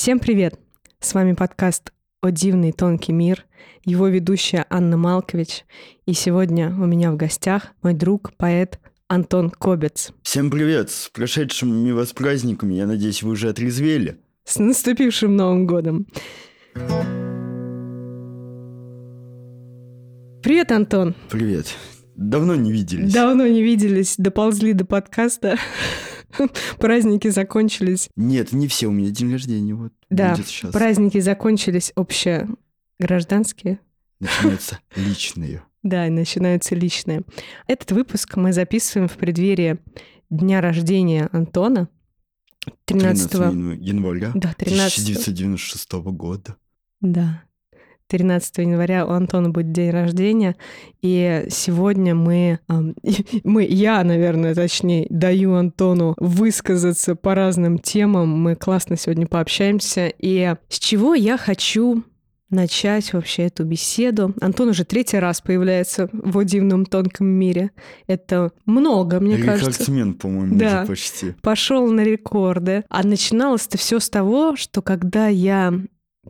Всем привет! С вами подкаст «О дивный тонкий мир», его ведущая Анна Малкович. И сегодня у меня в гостях мой друг, поэт Антон Кобец. Всем привет! С прошедшими вас праздниками. Я надеюсь, вы уже отрезвели. С наступившим Новым годом! Привет, Антон! Привет. Давно не виделись. Давно не виделись, доползли до подкаста. Праздники закончились. Нет, не все. У меня день рождения вот Да, праздники закончились общегражданские. Начинаются личные. Да, начинаются личные. Этот выпуск мы записываем в преддверии дня рождения Антона. 13, 13 января Да, 13 1996 года. Да. 13 января у Антона будет день рождения, и сегодня мы, мы, я, наверное, точнее, даю Антону высказаться по разным темам. Мы классно сегодня пообщаемся. И с чего я хочу начать вообще эту беседу? Антон уже третий раз появляется в «О дивном тонком мире». Это много, мне кажется Рекордсмен, по-моему, Да. уже почти. пошел на рекорды. А начиналось-то все с того, что когда я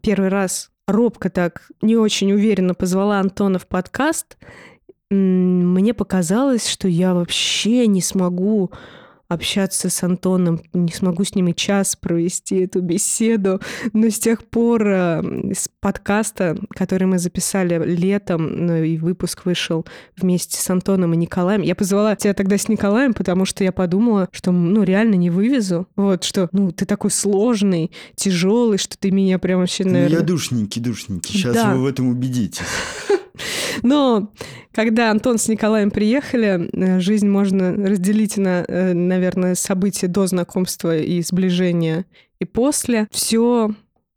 первый раз робко так, не очень уверенно позвала Антона в подкаст, мне показалось, что я вообще не смогу общаться с Антоном, не смогу с ним и час провести эту беседу. Но с тех пор э, с подкаста, который мы записали летом, ну и выпуск вышел вместе с Антоном и Николаем. Я позвала тебя тогда с Николаем, потому что я подумала, что, ну, реально не вывезу. Вот, что, ну, ты такой сложный, тяжелый, что ты меня прям вообще, Ну, наверное... я душненький, душненький. Сейчас Да. вы в этом убедитесь. Но когда Антон с Николаем приехали, э, жизнь можно разделить на, э, наверное, события до знакомства и сближения и после. Все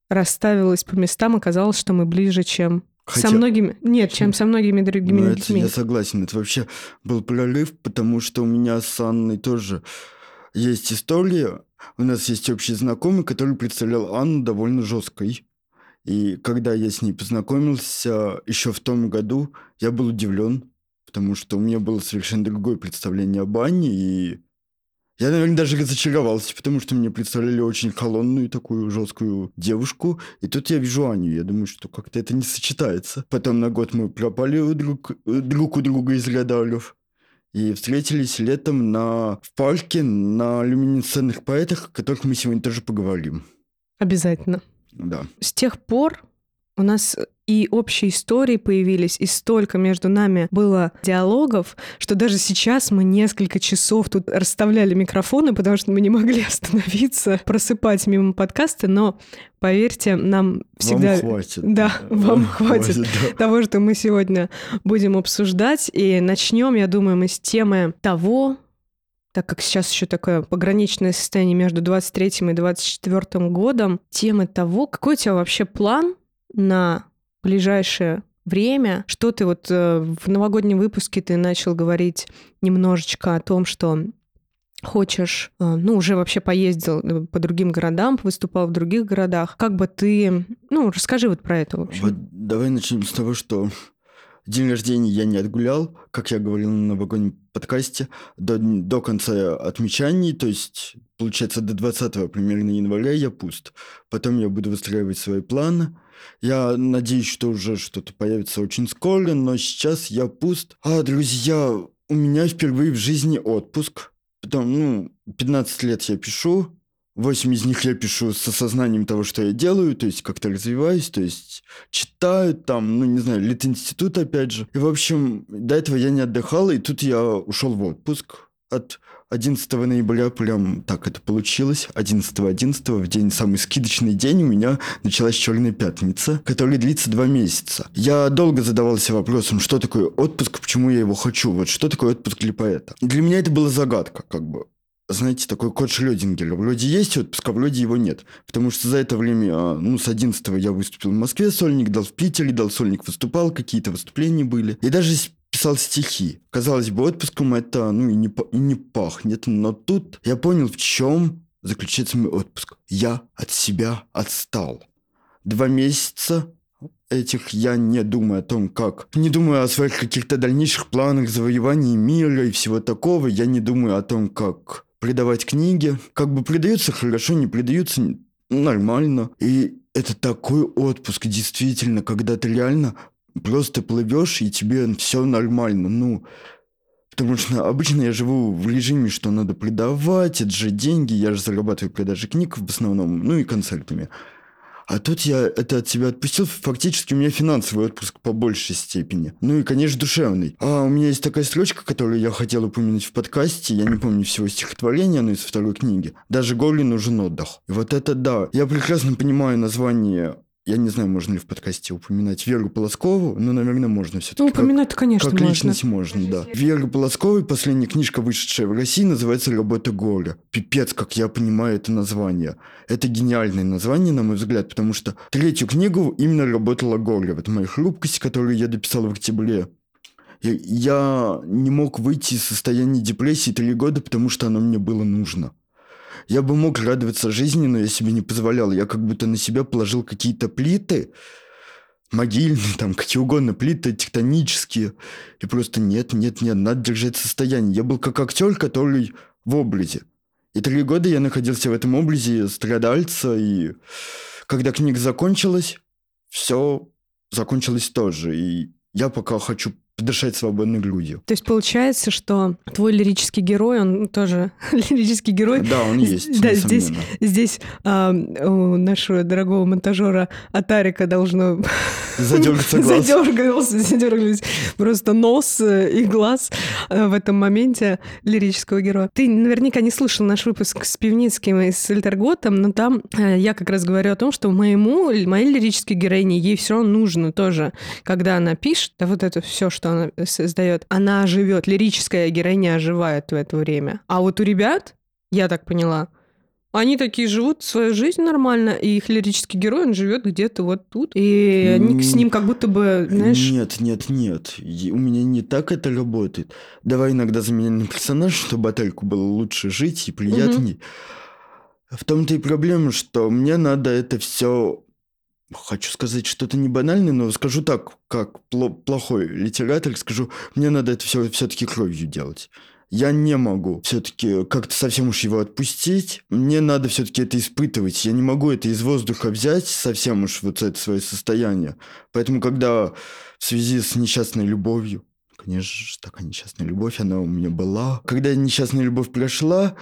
расставилось по местам, оказалось, что мы ближе, чем Хотя- со многими... Нет, чем со многими другими Ну, это людьми. я согласен. Это вообще был прорыв, потому что у меня с Анной тоже есть история. У нас есть общий знакомый, который представлял Анну довольно жесткой. И когда я с ней познакомился еще в том году, я был удивлен, потому что у меня было совершенно другое представление об Анне, и я, наверное, даже разочаровался, потому что мне представляли очень холодную такую жесткую девушку, и тут я вижу Аню, я думаю, что как-то это не сочетается. Потом на год мы пропали друг, э, друг у друга из радаров. И встретились летом на, в парке на люминесцентных поэтах, о которых мы сегодня тоже поговорим. Обязательно. Да. С тех пор у нас и общие истории появились, и столько между нами было диалогов, что даже сейчас мы несколько часов тут расставляли микрофоны, потому что мы не могли остановиться, просыпать мимо подкаста, но поверьте, нам всегда... Вам хватит. Да, вам хватит да. того, что мы сегодня будем обсуждать. И начнем, я думаю, мы с темы того, так как сейчас еще такое пограничное состояние между 23 и 24 годом, темы того, какой у тебя вообще план на ближайшее время. Что ты вот э, в новогоднем выпуске ты начал говорить немножечко о том, что хочешь, э, ну, уже вообще поездил э, по другим городам, выступал в других городах. Как бы ты... Ну, расскажи вот про это, в общем. Вот давай начнем с того, что день рождения я не отгулял, как я говорил на новогоднем подкасте, до, до конца отмечаний, то есть, получается, до 20 примерно января я пуст. Потом я буду выстраивать свои планы. Я надеюсь, что уже что-то появится очень скоро, но сейчас я пуст. А, друзья, у меня впервые в жизни отпуск. Потом, ну, 15 лет я пишу, Восемь из них я пишу с осознанием того, что я делаю, то есть как-то развиваюсь, то есть читаю там, ну, не знаю, Литинститут опять же. И, в общем, до этого я не отдыхал, и тут я ушел в отпуск от 11 ноября, прям так это получилось. 11-11, в день, самый скидочный день, у меня началась Черная Пятница, которая длится два месяца. Я долго задавался вопросом, что такое отпуск, почему я его хочу, вот что такое отпуск для поэта. Для меня это была загадка, как бы знаете, такой код Шрёдингера. Вроде есть отпуск, а вроде его нет. Потому что за это время, а, ну, с 11 я выступил в Москве, сольник дал в Питере, дал сольник выступал, какие-то выступления были. И даже писал стихи. Казалось бы, отпуском это, ну, и не, и не пахнет. Но тут я понял, в чем заключается мой отпуск. Я от себя отстал. Два месяца этих я не думаю о том, как... Не думаю о своих каких-то дальнейших планах завоевания мира и всего такого. Я не думаю о том, как продавать книги. Как бы продаются хорошо, не продаются... нормально. И это такой отпуск, действительно, когда ты реально просто плывешь, и тебе все нормально. Ну, Потому что обычно я живу в режиме, что надо продавать, это же деньги, я же зарабатываю продажи книг в основном, ну и концертами. А тут я это от себя отпустил, фактически у меня финансовый отпуск по большей степени. Ну и, конечно, душевный. А у меня есть такая строчка, которую я хотел упомянуть в подкасте, я не помню всего стихотворения, но из второй книги. «Даже Горле нужен отдых». И вот это да. Я прекрасно понимаю название я не знаю, можно ли в подкасте упоминать Веру Полоскову, но, наверное, можно все-таки. Ну, упоминать конечно, как можно. личность можно, да. Вера Полосковой, последняя книжка, вышедшая в России, называется «Работа горя». Пипец, как я понимаю это название. Это гениальное название, на мой взгляд, потому что третью книгу именно работала Голя. Вот моя хрупкость, которую я дописал в октябре. Я, я не мог выйти из состояния депрессии три года, потому что оно мне было нужно. Я бы мог радоваться жизни, но я себе не позволял. Я как будто на себя положил какие-то плиты, могильные, там, какие угодно, плиты тектонические. И просто нет, нет, нет, надо держать состояние. Я был как актер, который в образе. И три года я находился в этом образе страдальца, и когда книга закончилась, все закончилось тоже. И я пока хочу подышать свободной грудью. То есть получается, что твой лирический герой, он тоже лирический герой. Да, он есть. Да, здесь, здесь а, у нашего дорогого монтажера Атарика должно задергаться глаз. Задергался, задергались просто нос и глаз э, в этом моменте лирического героя. Ты наверняка не слышал наш выпуск с Пивницким и с Эльтерготом, но там э, я как раз говорю о том, что моему, моей лирической героине ей все нужно тоже, когда она пишет, да вот это все, что что она создает, она живет, лирическая героиня оживает в это время. А вот у ребят, я так поняла, они такие живут свою жизнь нормально, и их лирический герой, он живет где-то вот тут, и они с ним как будто бы, знаешь... Нет, нет, нет, у меня не так это работает. Давай иногда заменим на персонаж, чтобы Ательку было лучше жить и приятней. Угу. В том-то и проблема, что мне надо это все хочу сказать что-то не банальное, но скажу так, как плохой литератор, скажу, мне надо это все все-таки кровью делать. Я не могу все-таки как-то совсем уж его отпустить. Мне надо все-таки это испытывать. Я не могу это из воздуха взять совсем уж вот это свое состояние. Поэтому, когда в связи с несчастной любовью, конечно же, такая несчастная любовь, она у меня была. Когда несчастная любовь прошла,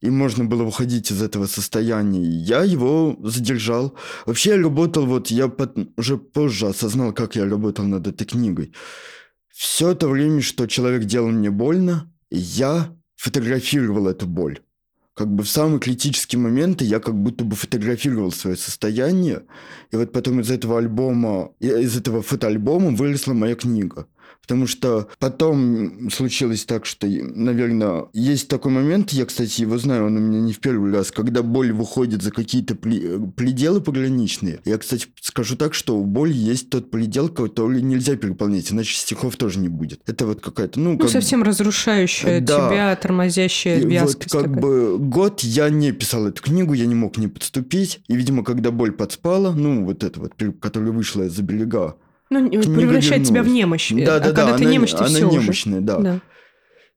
и можно было выходить из этого состояния. Я его задержал. Вообще я работал, вот я под, уже позже осознал, как я работал над этой книгой. Все то время, что человек делал мне больно, я фотографировал эту боль. Как бы в самые критические моменты я как будто бы фотографировал свое состояние. И вот потом из этого альбома, из этого фотоальбома выросла моя книга. Потому что потом случилось так, что, наверное, есть такой момент, я, кстати, его знаю, он у меня не в первый раз, когда боль выходит за какие-то пределы пограничные. Я, кстати, скажу так, что у боли есть тот предел, который нельзя переполнять, иначе стихов тоже не будет. Это вот какая-то, ну... Ну, как... совсем разрушающая да. тебя, тормозящая вязкость. Вот как такая. бы год я не писал эту книгу, я не мог не подступить. И, видимо, когда боль подспала, ну, вот это вот, которая вышла из-за берега, ну, превращает тебя в немощь. Да, а да, когда да. ты она, немощь, ты она все немощная, уже. да. да.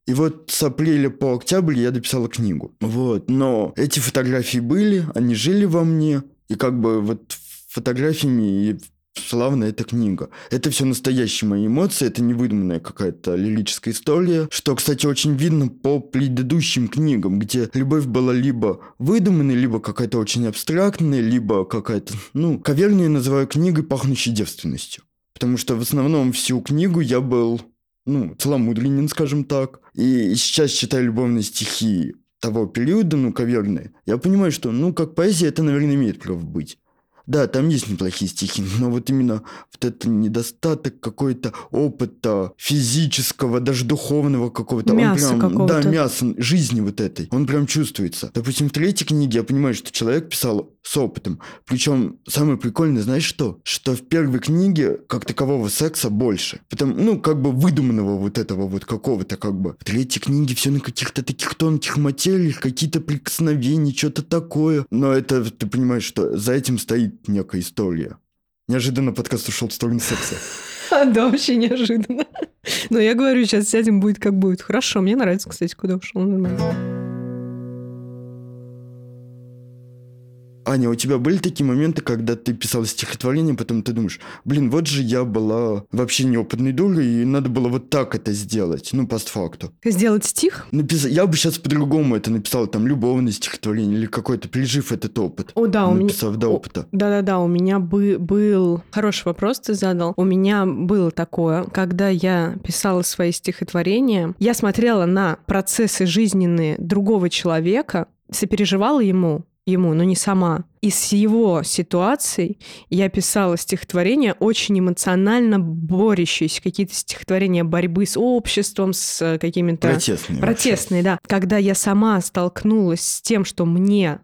И вот с апреля по октябрь я дописала книгу. Вот. Но эти фотографии были, они жили во мне. И как бы вот фотографиями и славная эта книга. Это все настоящие мои эмоции, это не выдуманная какая-то лирическая история, что, кстати, очень видно по предыдущим книгам, где любовь была либо выдуманной, либо какая-то очень абстрактная, либо какая-то, ну, каверную я называю книгой, пахнущей девственностью потому что в основном всю книгу я был, ну, целомудренен, скажем так. И сейчас читаю любовные стихи того периода, ну, каверные, я понимаю, что, ну, как поэзия, это, наверное, имеет право быть. Да, там есть неплохие стихи, но вот именно вот это недостаток какой-то опыта физического, даже духовного какого-то. Мяса он прям, какого-то. Да, мяса, жизни вот этой. Он прям чувствуется. Допустим, в третьей книге я понимаю, что человек писал с опытом. Причем самое прикольное, знаешь что? Что в первой книге как такового секса больше. Потому, ну, как бы выдуманного вот этого вот какого-то как бы. В третьей книге все на каких-то таких тонких материях, какие-то прикосновения, что-то такое. Но это, ты понимаешь, что за этим стоит некая история. Неожиданно подкаст ушел в сторону секса. Да, вообще неожиданно. Но я говорю, сейчас сядем, будет как будет. Хорошо, мне нравится, кстати, куда ушел. Нормально. Аня, у тебя были такие моменты, когда ты писала стихотворение, потом ты думаешь, блин, вот же я была вообще неопытной дурой, и надо было вот так это сделать, ну, постфакту. Сделать стих? Напис... Я бы сейчас по-другому это написал, там, любовное стихотворение или какой-то, пережив этот опыт. О, да, у меня... Написав до опыта. Да-да-да, у меня бы, был... Хороший вопрос ты задал. У меня было такое, когда я писала свои стихотворения, я смотрела на процессы жизненные другого человека, сопереживала ему, ему, но не сама. И с его ситуацией я писала стихотворения очень эмоционально борющиеся, какие-то стихотворения борьбы с обществом, с какими-то... Протестные. Протестные, вообще. да. Когда я сама столкнулась с тем, что мне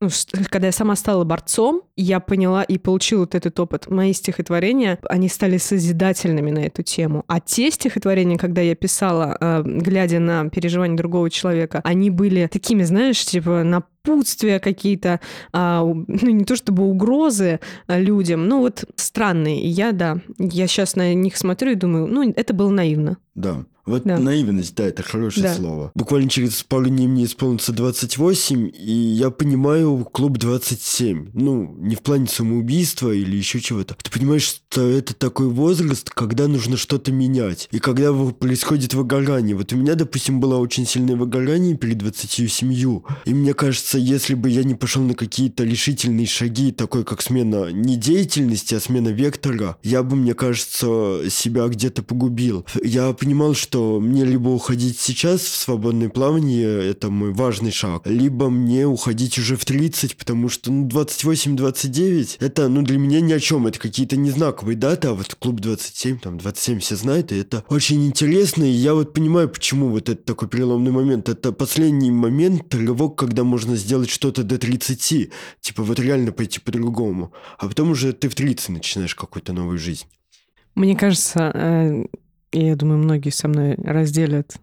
ну, когда я сама стала борцом, я поняла и получила вот этот опыт. Мои стихотворения, они стали созидательными на эту тему. А те стихотворения, когда я писала, э, глядя на переживания другого человека, они были такими, знаешь, типа напутствия какие-то, а, ну не то чтобы угрозы а, людям, ну вот странные. И я, да, я сейчас на них смотрю и думаю, ну это было наивно. Да. Вот да. наивность, да, это хорошее да. слово. Буквально через пару дней мне исполнится 28, и я понимаю клуб 27. Ну, не в плане самоубийства или еще чего-то. Ты понимаешь, что это такой возраст, когда нужно что-то менять. И когда происходит выгорание. Вот у меня, допустим, было очень сильное выгорание перед 27. И мне кажется, если бы я не пошел на какие-то решительные шаги, такой как смена не деятельности, а смена вектора, я бы, мне кажется, себя где-то погубил. Я понимал, что мне либо уходить сейчас в свободное плавание, это мой важный шаг, либо мне уходить уже в 30, потому что ну, 28-29, это ну, для меня ни о чем, это какие-то незнаковые даты, а вот клуб 27, там 27 все знают, и это очень интересно, и я вот понимаю, почему вот это такой переломный момент. Это последний момент, рывок, когда можно сделать что-то до 30, типа вот реально пойти по-другому, а потом уже ты в 30 начинаешь какую-то новую жизнь. Мне кажется, э, я думаю, многие со мной разделят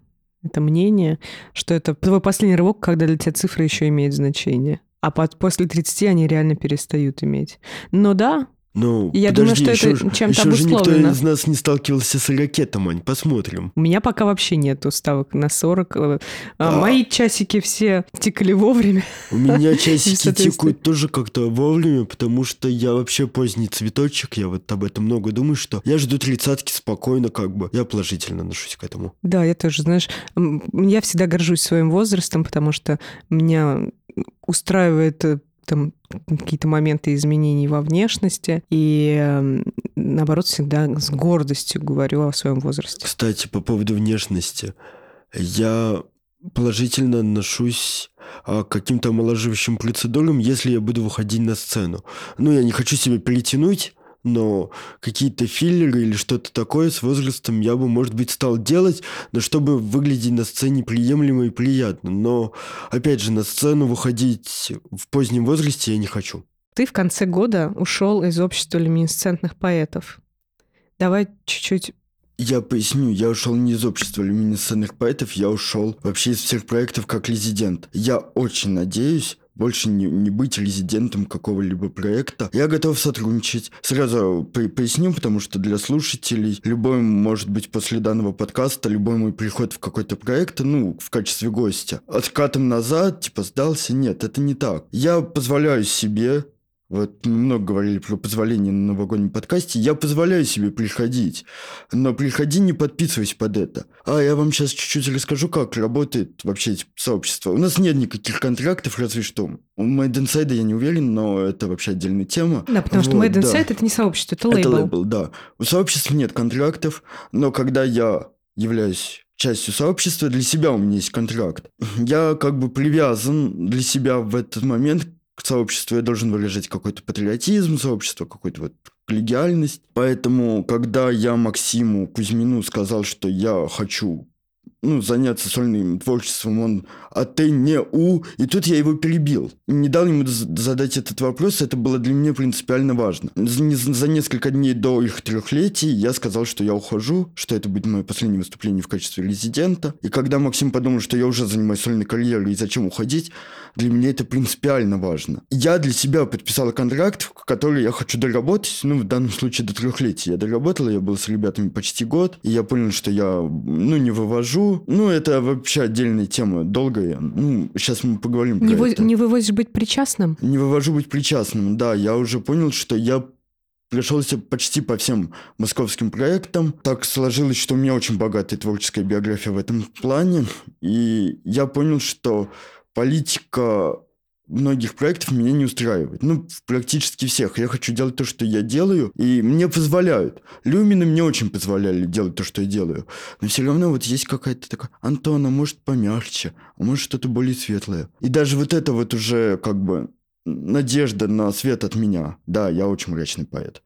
это мнение, что это твой последний рывок, когда для тебя цифры еще имеют значение. А под, после 30 они реально перестают иметь. Но да, ну, я подожди, думаю, что еще это чем-то еще же никто из нас не сталкивался с ракетом, Ань, посмотрим. У меня пока вообще нет уставок на 40. А, а. Мои часики все тикали вовремя. У меня часики тикают тоже как-то вовремя, потому что я вообще поздний цветочек, я вот об этом много думаю, что я жду тридцатки спокойно, как бы. Я положительно отношусь к этому. Да, я тоже, знаешь, я всегда горжусь своим возрастом, потому что меня устраивает э, там какие-то моменты изменений во внешности, и эм, наоборот всегда с гордостью говорю о своем возрасте. Кстати, по поводу внешности. Я положительно отношусь а, к каким-то омоложивающим процедурам, если я буду выходить на сцену. Ну, я не хочу себя перетянуть, но какие-то филлеры или что-то такое с возрастом я бы, может быть, стал делать, но чтобы выглядеть на сцене приемлемо и приятно. Но, опять же, на сцену выходить в позднем возрасте я не хочу. Ты в конце года ушел из общества люминесцентных поэтов. Давай чуть-чуть я поясню, я ушел не из общества люминесцентных поэтов, я ушел вообще из всех проектов как резидент. Я очень надеюсь, больше не, не быть резидентом какого-либо проекта. Я готов сотрудничать. Сразу поясню, потому что для слушателей любой, может быть, после данного подкаста, любой мой приход в какой-то проект, ну, в качестве гостя, откатом назад, типа, сдался, нет, это не так. Я позволяю себе вот мы много говорили про позволение на новогоднем подкасте. Я позволяю себе приходить, но приходи, не подписывайся под это. А я вам сейчас чуть-чуть расскажу, как работает вообще эти сообщества. У нас нет никаких контрактов, разве что. У Made Inside я не уверен, но это вообще отдельная тема. Да, потому вот, что Made Inside да. это не сообщество, это лейбл. Это лейбл, да. У сообществ нет контрактов, но когда я являюсь частью сообщества, для себя у меня есть контракт. Я как бы привязан для себя в этот момент к сообществу должен выражать какой-то патриотизм сообщества, какую-то вот коллегиальность. Поэтому, когда я Максиму Кузьмину сказал, что я хочу ну, заняться сольным творчеством, он «а ты не у...» И тут я его перебил. Не дал ему задать этот вопрос, это было для меня принципиально важно. За несколько дней до их трехлетий я сказал, что я ухожу, что это будет мое последнее выступление в качестве резидента. И когда Максим подумал, что я уже занимаюсь сольной карьерой и зачем уходить, для меня это принципиально важно. Я для себя подписал контракт, который я хочу доработать, ну, в данном случае до трехлетия. Я доработал, я был с ребятами почти год, и я понял, что я, ну, не вывожу, Ну, это вообще отдельная тема, долгая. Ну, сейчас мы поговорим Не, про во- это. не вывозишь быть причастным? Не вывожу быть причастным, да. Я уже понял, что я прошелся почти по всем московским проектам. Так сложилось, что у меня очень богатая творческая биография в этом плане. И я понял, что политика многих проектов меня не устраивает. Ну, практически всех. Я хочу делать то, что я делаю, и мне позволяют. Люмины мне очень позволяли делать то, что я делаю. Но все равно вот есть какая-то такая, Антон, а может помягче, а может что-то более светлое. И даже вот это вот уже как бы надежда на свет от меня. Да, я очень мрачный поэт.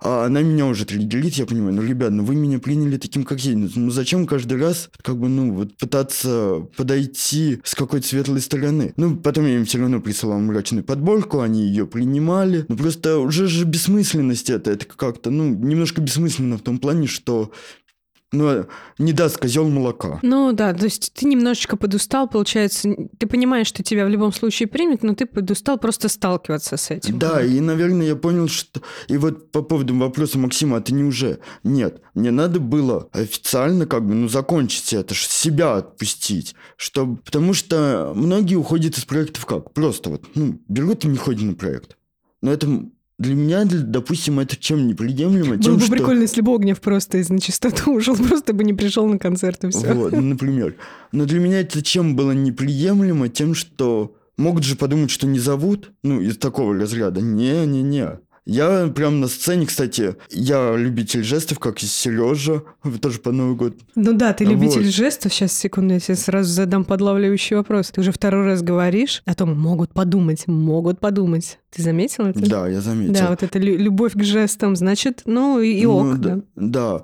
А она меня уже триггерит, я понимаю, ну, ребят, ну вы меня приняли таким, как я. Ну, ну зачем каждый раз, как бы, ну, вот пытаться подойти с какой-то светлой стороны? Ну, потом я им все равно присылал мрачную подборку, они ее принимали. Ну, просто уже же бессмысленность это, это как-то, ну, немножко бессмысленно в том плане, что ну, не даст козел молока. Ну да, то есть ты немножечко подустал, получается, ты понимаешь, что тебя в любом случае примет, но ты подустал просто сталкиваться с этим. Да, и, наверное, я понял, что... И вот по поводу вопроса Максима, а ты не уже? Нет, мне надо было официально как бы, ну, закончить это, себя отпустить. Чтобы... Потому что многие уходят из проектов как? Просто вот, ну, берут и не ходят на проект. Но это для меня, допустим, это чем неприемлемо? Было Тем, бы что... прикольно, если бы Огнев просто из начистоту ушел, просто бы не пришел на концерт и все. Вот, ну, например. Но для меня это чем было неприемлемо? Тем, что могут же подумать, что не зовут, ну, из такого разряда. Не-не-не. Я прям на сцене, кстати, я любитель жестов, как и Сережа, тоже по Новый год. Ну да, ты любитель Вот. жестов. Сейчас, секунду, я тебе сразу задам подлавливающий вопрос. Ты уже второй раз говоришь о том, могут подумать, могут подумать. Ты заметил это? Да, я заметил. Да, вот лю- любовь к жестам, значит, ну и, и Ну, ок, да, да. да.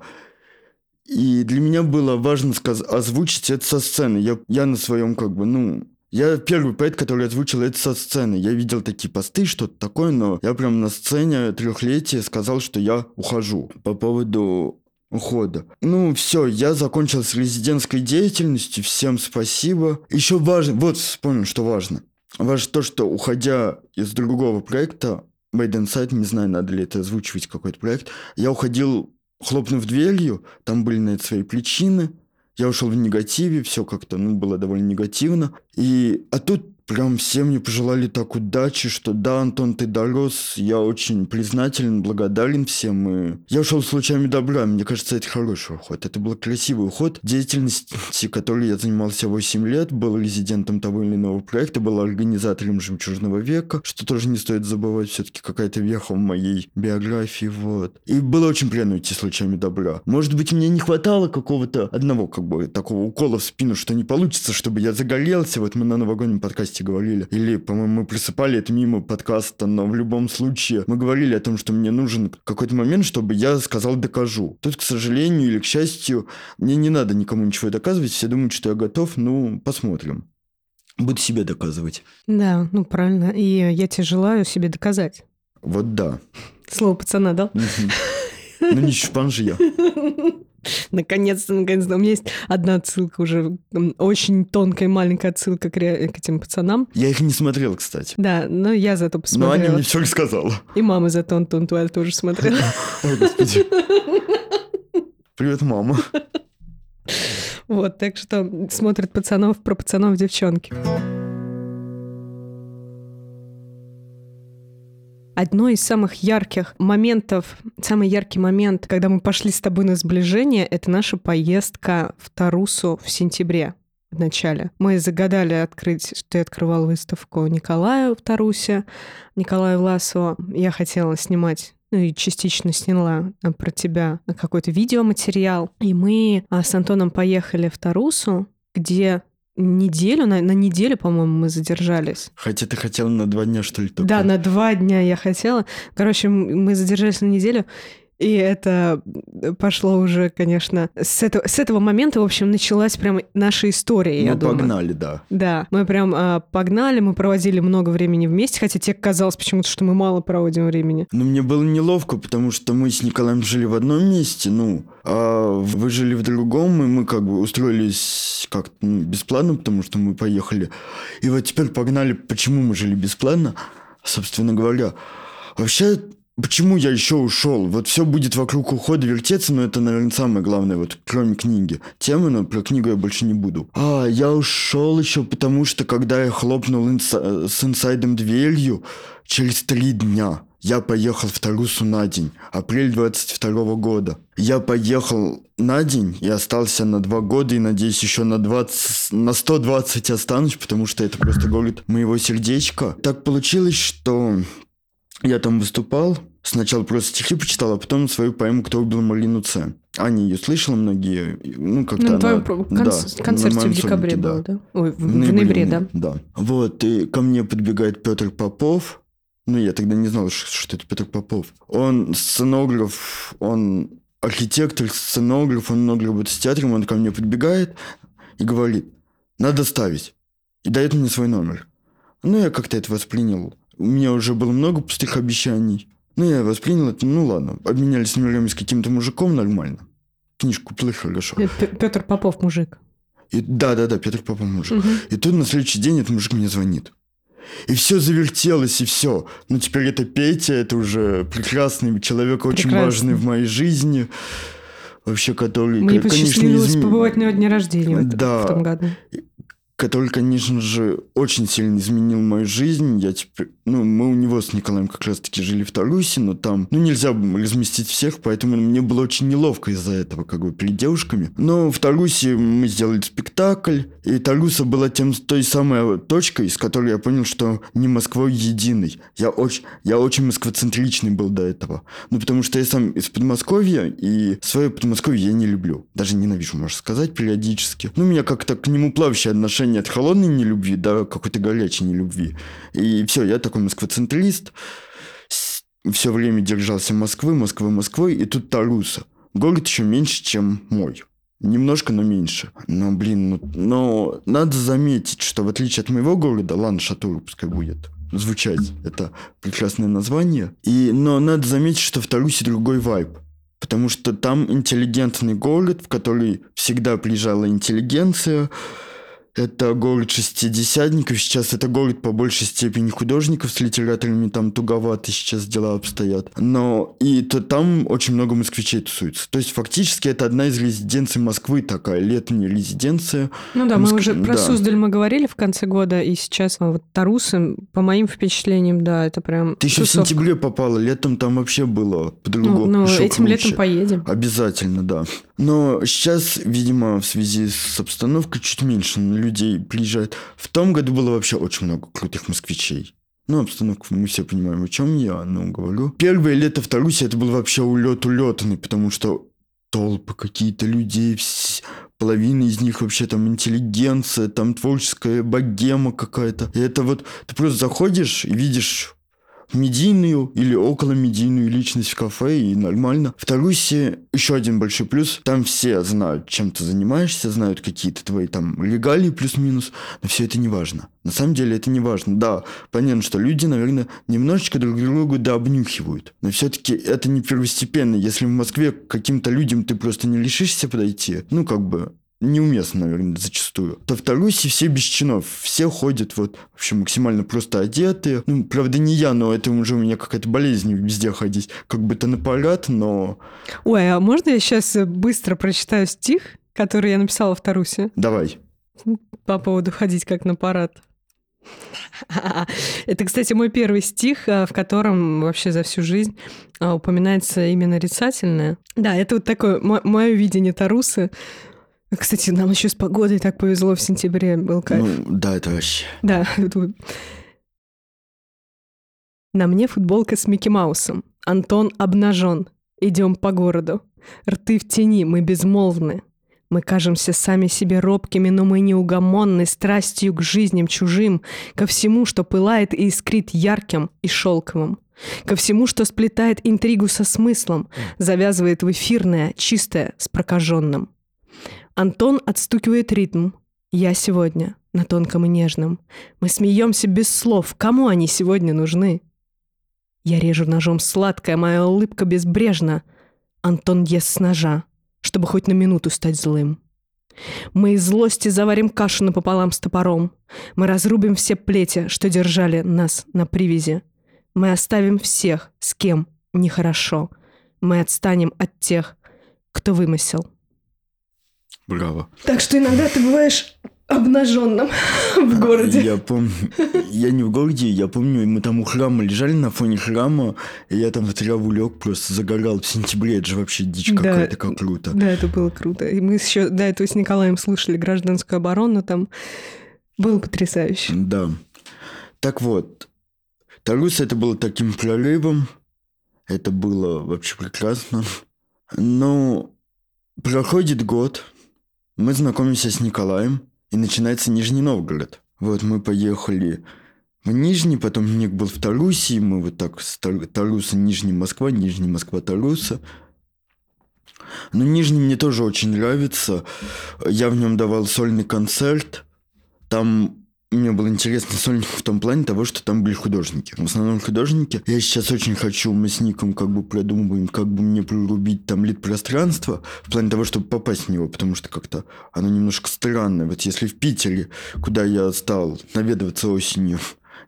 И для меня было важно сказ- озвучить это со сцены. Я, я на своем как бы, ну... Я первый поэт, который озвучил это со сцены. Я видел такие посты, что-то такое, но я прям на сцене трехлетия сказал, что я ухожу по поводу ухода. Ну, все, я закончил с резидентской деятельностью. Всем спасибо. Еще важно, вот вспомнил, что важно. Важно то, что уходя из другого проекта, Made Inside, не знаю, надо ли это озвучивать какой-то проект, я уходил, хлопнув дверью, там были на это свои причины, я ушел в негативе, все как-то, ну, было довольно негативно. И, а тут прям все мне пожелали так удачи, что да, Антон, ты дорос, я очень признателен, благодарен всем. И я ушел с лучами добра, мне кажется, это хороший уход. Это был красивый уход. Деятельности, которой я занимался 8 лет, был резидентом того или иного проекта, был организатором «Жемчужного века», что тоже не стоит забывать, все-таки какая-то веха в моей биографии, вот. И было очень приятно уйти с лучами добра. Может быть, мне не хватало какого-то одного, как бы, такого укола в спину, что не получится, чтобы я загорелся. Вот мы на новогоднем подкасте говорили. Или, по-моему, мы присыпали это мимо подкаста, но в любом случае мы говорили о том, что мне нужен какой-то момент, чтобы я сказал «докажу». Тут, к сожалению или к счастью, мне не надо никому ничего доказывать. Все думают, что я готов. Ну, посмотрим. Буду себе доказывать. Да, ну правильно. И я тебе желаю себе доказать. Вот да. Слово пацана дал? Ну, не шпан же я. Наконец-то, наконец-то. У меня есть одна отсылка уже, очень тонкая маленькая отсылка к, ре- к этим пацанам. Я их не смотрел, кстати. Да, но я зато Но посмотрела. Аня мне все рассказала. И мама зато Антон твоя тоже смотрела. Ой, господи. Привет, мама. Вот, так что смотрят пацанов про пацанов девчонки. Одно из самых ярких моментов, самый яркий момент, когда мы пошли с тобой на сближение, это наша поездка в Тарусу в сентябре в начале. Мы загадали открыть, что ты открывал выставку Николаю в Тарусе, Николая Власова. Я хотела снимать ну и частично сняла а, про тебя какой-то видеоматериал. И мы а, с Антоном поехали в Тарусу, где неделю, на, на неделю, по-моему, мы задержались. Хотя ты хотела на два дня, что ли, только? Да, на два дня я хотела. Короче, мы задержались на неделю, и это пошло уже, конечно, с этого, с этого момента, в общем, началась прям наша история, я Мы думаю. погнали, да. Да, мы прям а, погнали, мы проводили много времени вместе, хотя тебе казалось почему-то, что мы мало проводим времени. Но мне было неловко, потому что мы с Николаем жили в одном месте, ну, а вы жили в другом, и мы как бы устроились как-то ну, бесплатно, потому что мы поехали. И вот теперь погнали, почему мы жили бесплатно, собственно говоря. Вообще, почему я еще ушел? Вот все будет вокруг ухода вертеться, но это, наверное, самое главное, вот кроме книги. Темы, но про книгу я больше не буду. А, я ушел еще потому, что когда я хлопнул инса- с инсайдом дверью, через три дня я поехал в Тарусу на день, апрель 22 года. Я поехал на день и остался на два года, и надеюсь еще на 20, на 120 останусь, потому что это просто город моего сердечка. Так получилось, что я там выступал, сначала просто стихи почитал, а потом свою поэму «Кто убил Марину Ц». Аня ее слышала многие, ну как-то Ну, на она... твоем про- конц- да, концерте на в декабре сольнике, было, да? Ой, в, В в ноябре, да. Да. Вот, и ко мне подбегает Петр Попов. Ну, я тогда не знал, что это Петр Попов. Он сценограф, он архитектор, сценограф, он много работает с театром, он ко мне подбегает и говорит, надо ставить. И дает мне свой номер. Ну, я как-то это воспринял. У меня уже было много пустых обещаний. Ну, я воспринял это, ну ладно, обменялись номерами с каким-то мужиком нормально. Книжку купил хорошо. Петр Попов, мужик. И да-да-да, Петр Попов мужик. Мгм. И тут на следующий день этот мужик мне звонит. И все завертелось, и все. Ну, теперь это Петя, это уже прекрасный человек, очень Прекрасно. важный в моей жизни. Вообще, который, Мне ко- конечно, посчастливилось изме- побывать на его дне рождения в, Да. в том году. Который, конечно же, очень сильно изменил мою жизнь. Я теперь, ну, мы у него с Николаем как раз-таки жили в Тарусе, но там, ну, нельзя разместить всех, поэтому мне было очень неловко из-за этого, как бы, перед девушками. Но в Тарусе мы сделали спектакль, и Таруса была тем, той самой точкой, с которой я понял, что не Москвой единый. Я очень, я очень москвоцентричный был до этого. Ну, потому что я сам из Подмосковья, и свое Подмосковье я не люблю. Даже ненавижу, можно сказать, периодически. Ну, у меня как-то к нему плавающее отношение от холодной нелюбви до какой-то горячей нелюбви. И все, я такой москвоцентрист. Все время держался Москвы, Москвы, Москвы, и тут Таруса. Город еще меньше, чем мой. Немножко, но меньше. Но, блин, ну, но надо заметить, что в отличие от моего города, ладно, Шатура пускай будет звучать, это прекрасное название. И, но надо заметить, что в Тарусе другой вайб. Потому что там интеллигентный город, в который всегда приезжала интеллигенция. Это город шестидесятников. Сейчас это город по большей степени художников с литераторами. Там туговато сейчас дела обстоят. Но и то там очень много москвичей тусуется. То есть фактически это одна из резиденций Москвы такая, летняя резиденция. Ну да, мы Моск- уже про да. Суздаль мы говорили в конце года, и сейчас вот Тарусы, по моим впечатлениям, да, это прям Ты еще в сентябре попала, летом там вообще было Ну, по-другому. ну, еще этим круче. летом поедем. Обязательно, да. Но сейчас, видимо, в связи с обстановкой чуть меньше людей приезжает. В том году было вообще очень много крутых москвичей. Ну, обстановку мы все понимаем, о чем я, ну, говорю. Первое лето в Тарусе это был вообще улет улетный, потому что толпы какие-то людей, половина из них вообще там интеллигенция, там творческая богема какая-то. И это вот, ты просто заходишь и видишь медийную или около медийную личность в кафе, и нормально. В Тарусе еще один большой плюс. Там все знают, чем ты занимаешься, знают какие-то твои там регалии плюс-минус, но все это не важно. На самом деле это не важно. Да, понятно, что люди, наверное, немножечко друг друга да обнюхивают. Но все-таки это не первостепенно. Если в Москве каким-то людям ты просто не решишься подойти, ну, как бы, неуместно, наверное, зачастую. То в Тарусе все без чинов. Все ходят вот, в общем, максимально просто одетые. Ну, правда, не я, но это уже у меня какая-то болезнь везде ходить. Как бы то на парад, но... Ой, а можно я сейчас быстро прочитаю стих, который я написала в Тарусе Давай. по поводу ходить как на парад? Это, кстати, мой первый стих, а, в котором вообще за всю жизнь а, упоминается именно нарицательное. Да, это вот такое мое видение Тарусы. Кстати, нам еще с погодой так повезло в сентябре, был кайф. Ну, да, это вообще... Да. На мне футболка с Микки Маусом. Антон обнажен. Идем по городу. Рты в тени, мы безмолвны. Мы кажемся сами себе робкими, но мы неугомонны страстью к жизням чужим, ко всему, что пылает и искрит ярким и шелковым, ко всему, что сплетает интригу со смыслом, завязывает в эфирное, чистое с прокаженным. Антон отстукивает ритм. Я сегодня на тонком и нежном. Мы смеемся без слов. Кому они сегодня нужны? Я режу ножом сладкое, моя улыбка безбрежна. Антон ест с ножа, чтобы хоть на минуту стать злым. Мы из злости заварим кашу напополам с топором. Мы разрубим все плети, что держали нас на привязи. Мы оставим всех, с кем нехорошо. Мы отстанем от тех, кто вымысел. Браво. Так что иногда ты бываешь обнаженным в городе. Я помню, я не в городе, я помню, мы там у храма лежали на фоне храма, и я там в траву лег, просто загорал в сентябре, это же вообще дичь Да. какая-то, как круто. Да, это было круто. И мы еще до этого с Николаем слушали гражданскую оборону, там было потрясающе. Да. Так вот, Тарус это было таким прорывом, это было вообще прекрасно. Но проходит год, мы знакомимся с Николаем, и начинается Нижний Новгород. Вот мы поехали в Нижний, потом Ник был в Тарусе, и мы вот так с Тар- Таруса, Нижний Москва, Нижний Москва, Таруса. Но Нижний мне тоже очень нравится. Я в нем давал сольный концерт. Там мне был интересный сольник в том плане того, что там были художники. В основном художники. Я сейчас очень хочу, мы с Ником как бы продумываем, как бы мне прорубить там лид-пространство в плане того, чтобы попасть в него, потому что как-то оно немножко странное. Вот если в Питере, куда я стал наведываться осенью,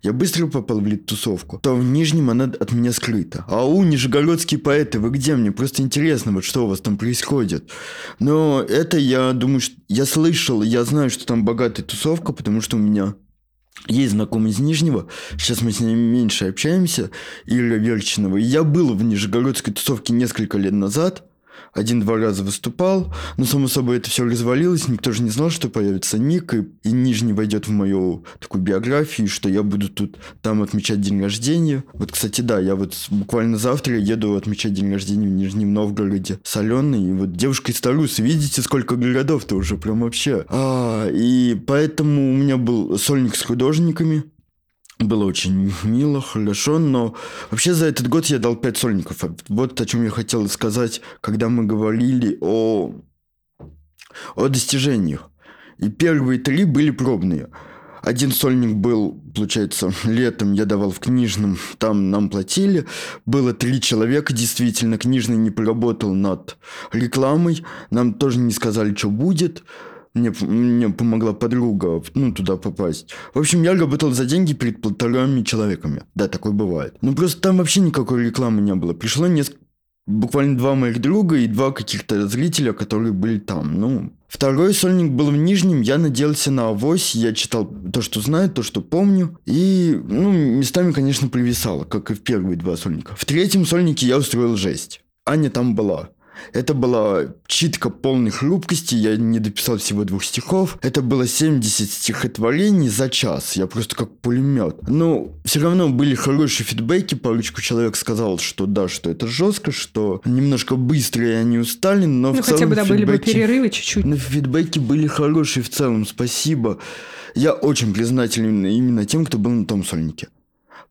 я быстро попал в лид-тусовку, то в Нижнем она от меня скрыта. Ау, нижегородские поэты, вы где? Мне просто интересно, вот что у вас там происходит. Но это я думаю, что я слышал, я знаю, что там богатая тусовка, потому что у меня есть знакомый из Нижнего, сейчас мы с ним меньше общаемся, Ира Верчинова. Я был в нижегородской тусовке несколько лет назад, один-два раза выступал, но, само собой, это все развалилось, никто же не знал, что появится ник, и, и Нижний войдет в мою такую биографию, что я буду тут там отмечать день рождения. Вот, кстати, да, я вот буквально завтра еду отмечать день рождения в Нижнем Новгороде с Аленой, и вот девушка из Тарусы, видите, сколько городов-то уже, прям вообще. А, и поэтому у меня был сольник с художниками, было очень мило, хорошо, но вообще за этот год я дал пять сольников. Вот о чем я хотел сказать, когда мы говорили о, о достижениях. И первые три были пробные. Один сольник был, получается, летом я давал в книжном, там нам платили. Было три человека, действительно, книжный не поработал над рекламой. Нам тоже не сказали, что будет. Мне, мне помогла подруга ну, туда попасть. В общем, я работал за деньги перед полторами человеками. Да, такое бывает. Ну, просто там вообще никакой рекламы не было. Пришло несколько буквально два моих друга и два каких-то зрителя, которые были там. Ну, второй сольник был в Нижнем, я надеялся на авось, я читал то, что знаю, то, что помню, и, ну, местами, конечно, привисало, как и в первые два сольника. В третьем сольнике я устроил жесть. Аня там была. Это была читка полной хрупкости, я не дописал всего двух стихов. Это было 70 стихотворений за час, я просто как пулемет. Но все равно были хорошие фидбэки, парочку человек сказал, что да, что это жестко, что немножко быстро и они устали, но Ну, в хотя целом бы, да, были бы фидбэки- перерывы чуть-чуть. но фидбэки были хорошие в целом, спасибо. Я очень признателен именно тем, кто был на том сольнике.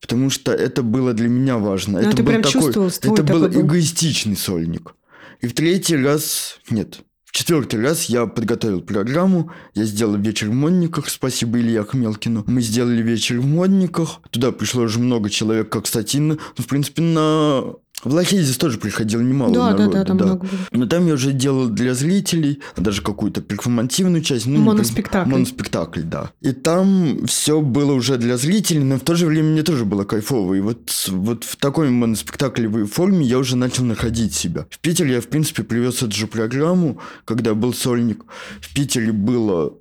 Потому что это было для меня важно. Ну, это ты был прям такой, чувствовалось, твой это был такой был. эгоистичный сольник. И в третий раз, нет, в четвертый раз я подготовил программу, я сделал вечер в Модниках, спасибо Илье Хмелкину. Мы сделали вечер в Модниках, туда пришло уже много человек, как кстати, на- ну, в принципе, на... В Лохейзис тоже приходило немало Да, да, народу, да, там много было. но там я уже делал для зрителей, даже какую-то перформативную часть. Ну, не перф- Моноспектакль. Моноспектакль, да. И там все было уже для зрителей, но в то же время мне тоже было кайфово. И вот, вот в такой моноспектаклевой форме я уже начал находить себя. В Питере я, в принципе, привез эту же программу, когда был сольник. В Питере было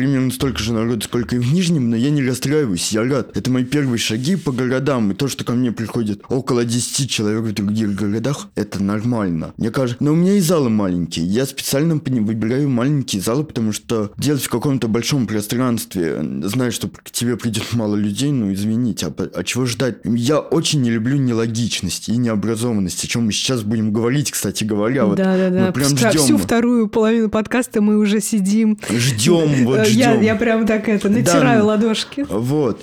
примерно столько же народу, сколько и в Нижнем, но я не расстраиваюсь, я рад. Это мои первые шаги по городам, и то, что ко мне приходит около 10 человек в других городах, это нормально. Мне кажется, но у меня и залы маленькие. Я специально выбираю маленькие залы, потому что делать в каком-то большом пространстве, зная, что к тебе придет мало людей, ну извините, а, а чего ждать? Я очень не люблю нелогичность и необразованность, о чем мы сейчас будем говорить, кстати говоря. Вот да, да, да. мы прям ждем. Всю вторую половину подкаста мы уже сидим. Ждем, вот Э. Я, я прям так это, натираю Да. ладошки. Вот.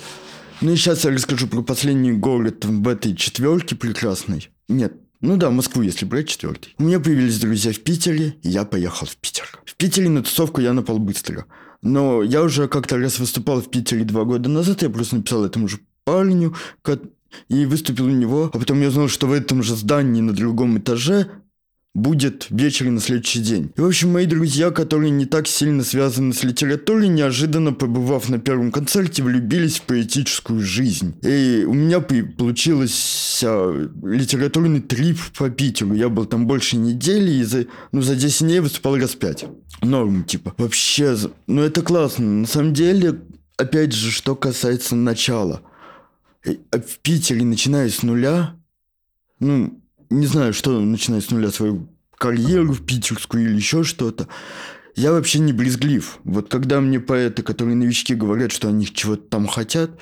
Ну и сейчас я расскажу про последний город в этой четверке прекрасной. Нет, ну да, Москву, если брать четвертый. У меня появились друзья в Питере, и я поехал в Питер. В Питере на тусовку я напал быстро. Но я уже как-то раз выступал в Питере два года назад, я просто написал этому же парню, и выступил у него. А потом я узнал, что в этом же здании на другом этаже будет вечер на следующий день. И, в общем, мои друзья, которые не так сильно связаны с литературой, неожиданно побывав на первом концерте, влюбились в поэтическую жизнь. И у меня получился литературный трип по Питеру. Я был там больше недели, и за, ну, за 10 дней выступал раз 5. Норм, типа. Вообще, ну это классно. На самом деле, опять же, что касается начала. А в Питере, начиная с нуля, ну, не знаю, что начинать с нуля свою карьеру в питерскую или еще что-то. Я вообще не брезглив. Вот когда мне поэты, которые новички, говорят, что они чего-то там хотят,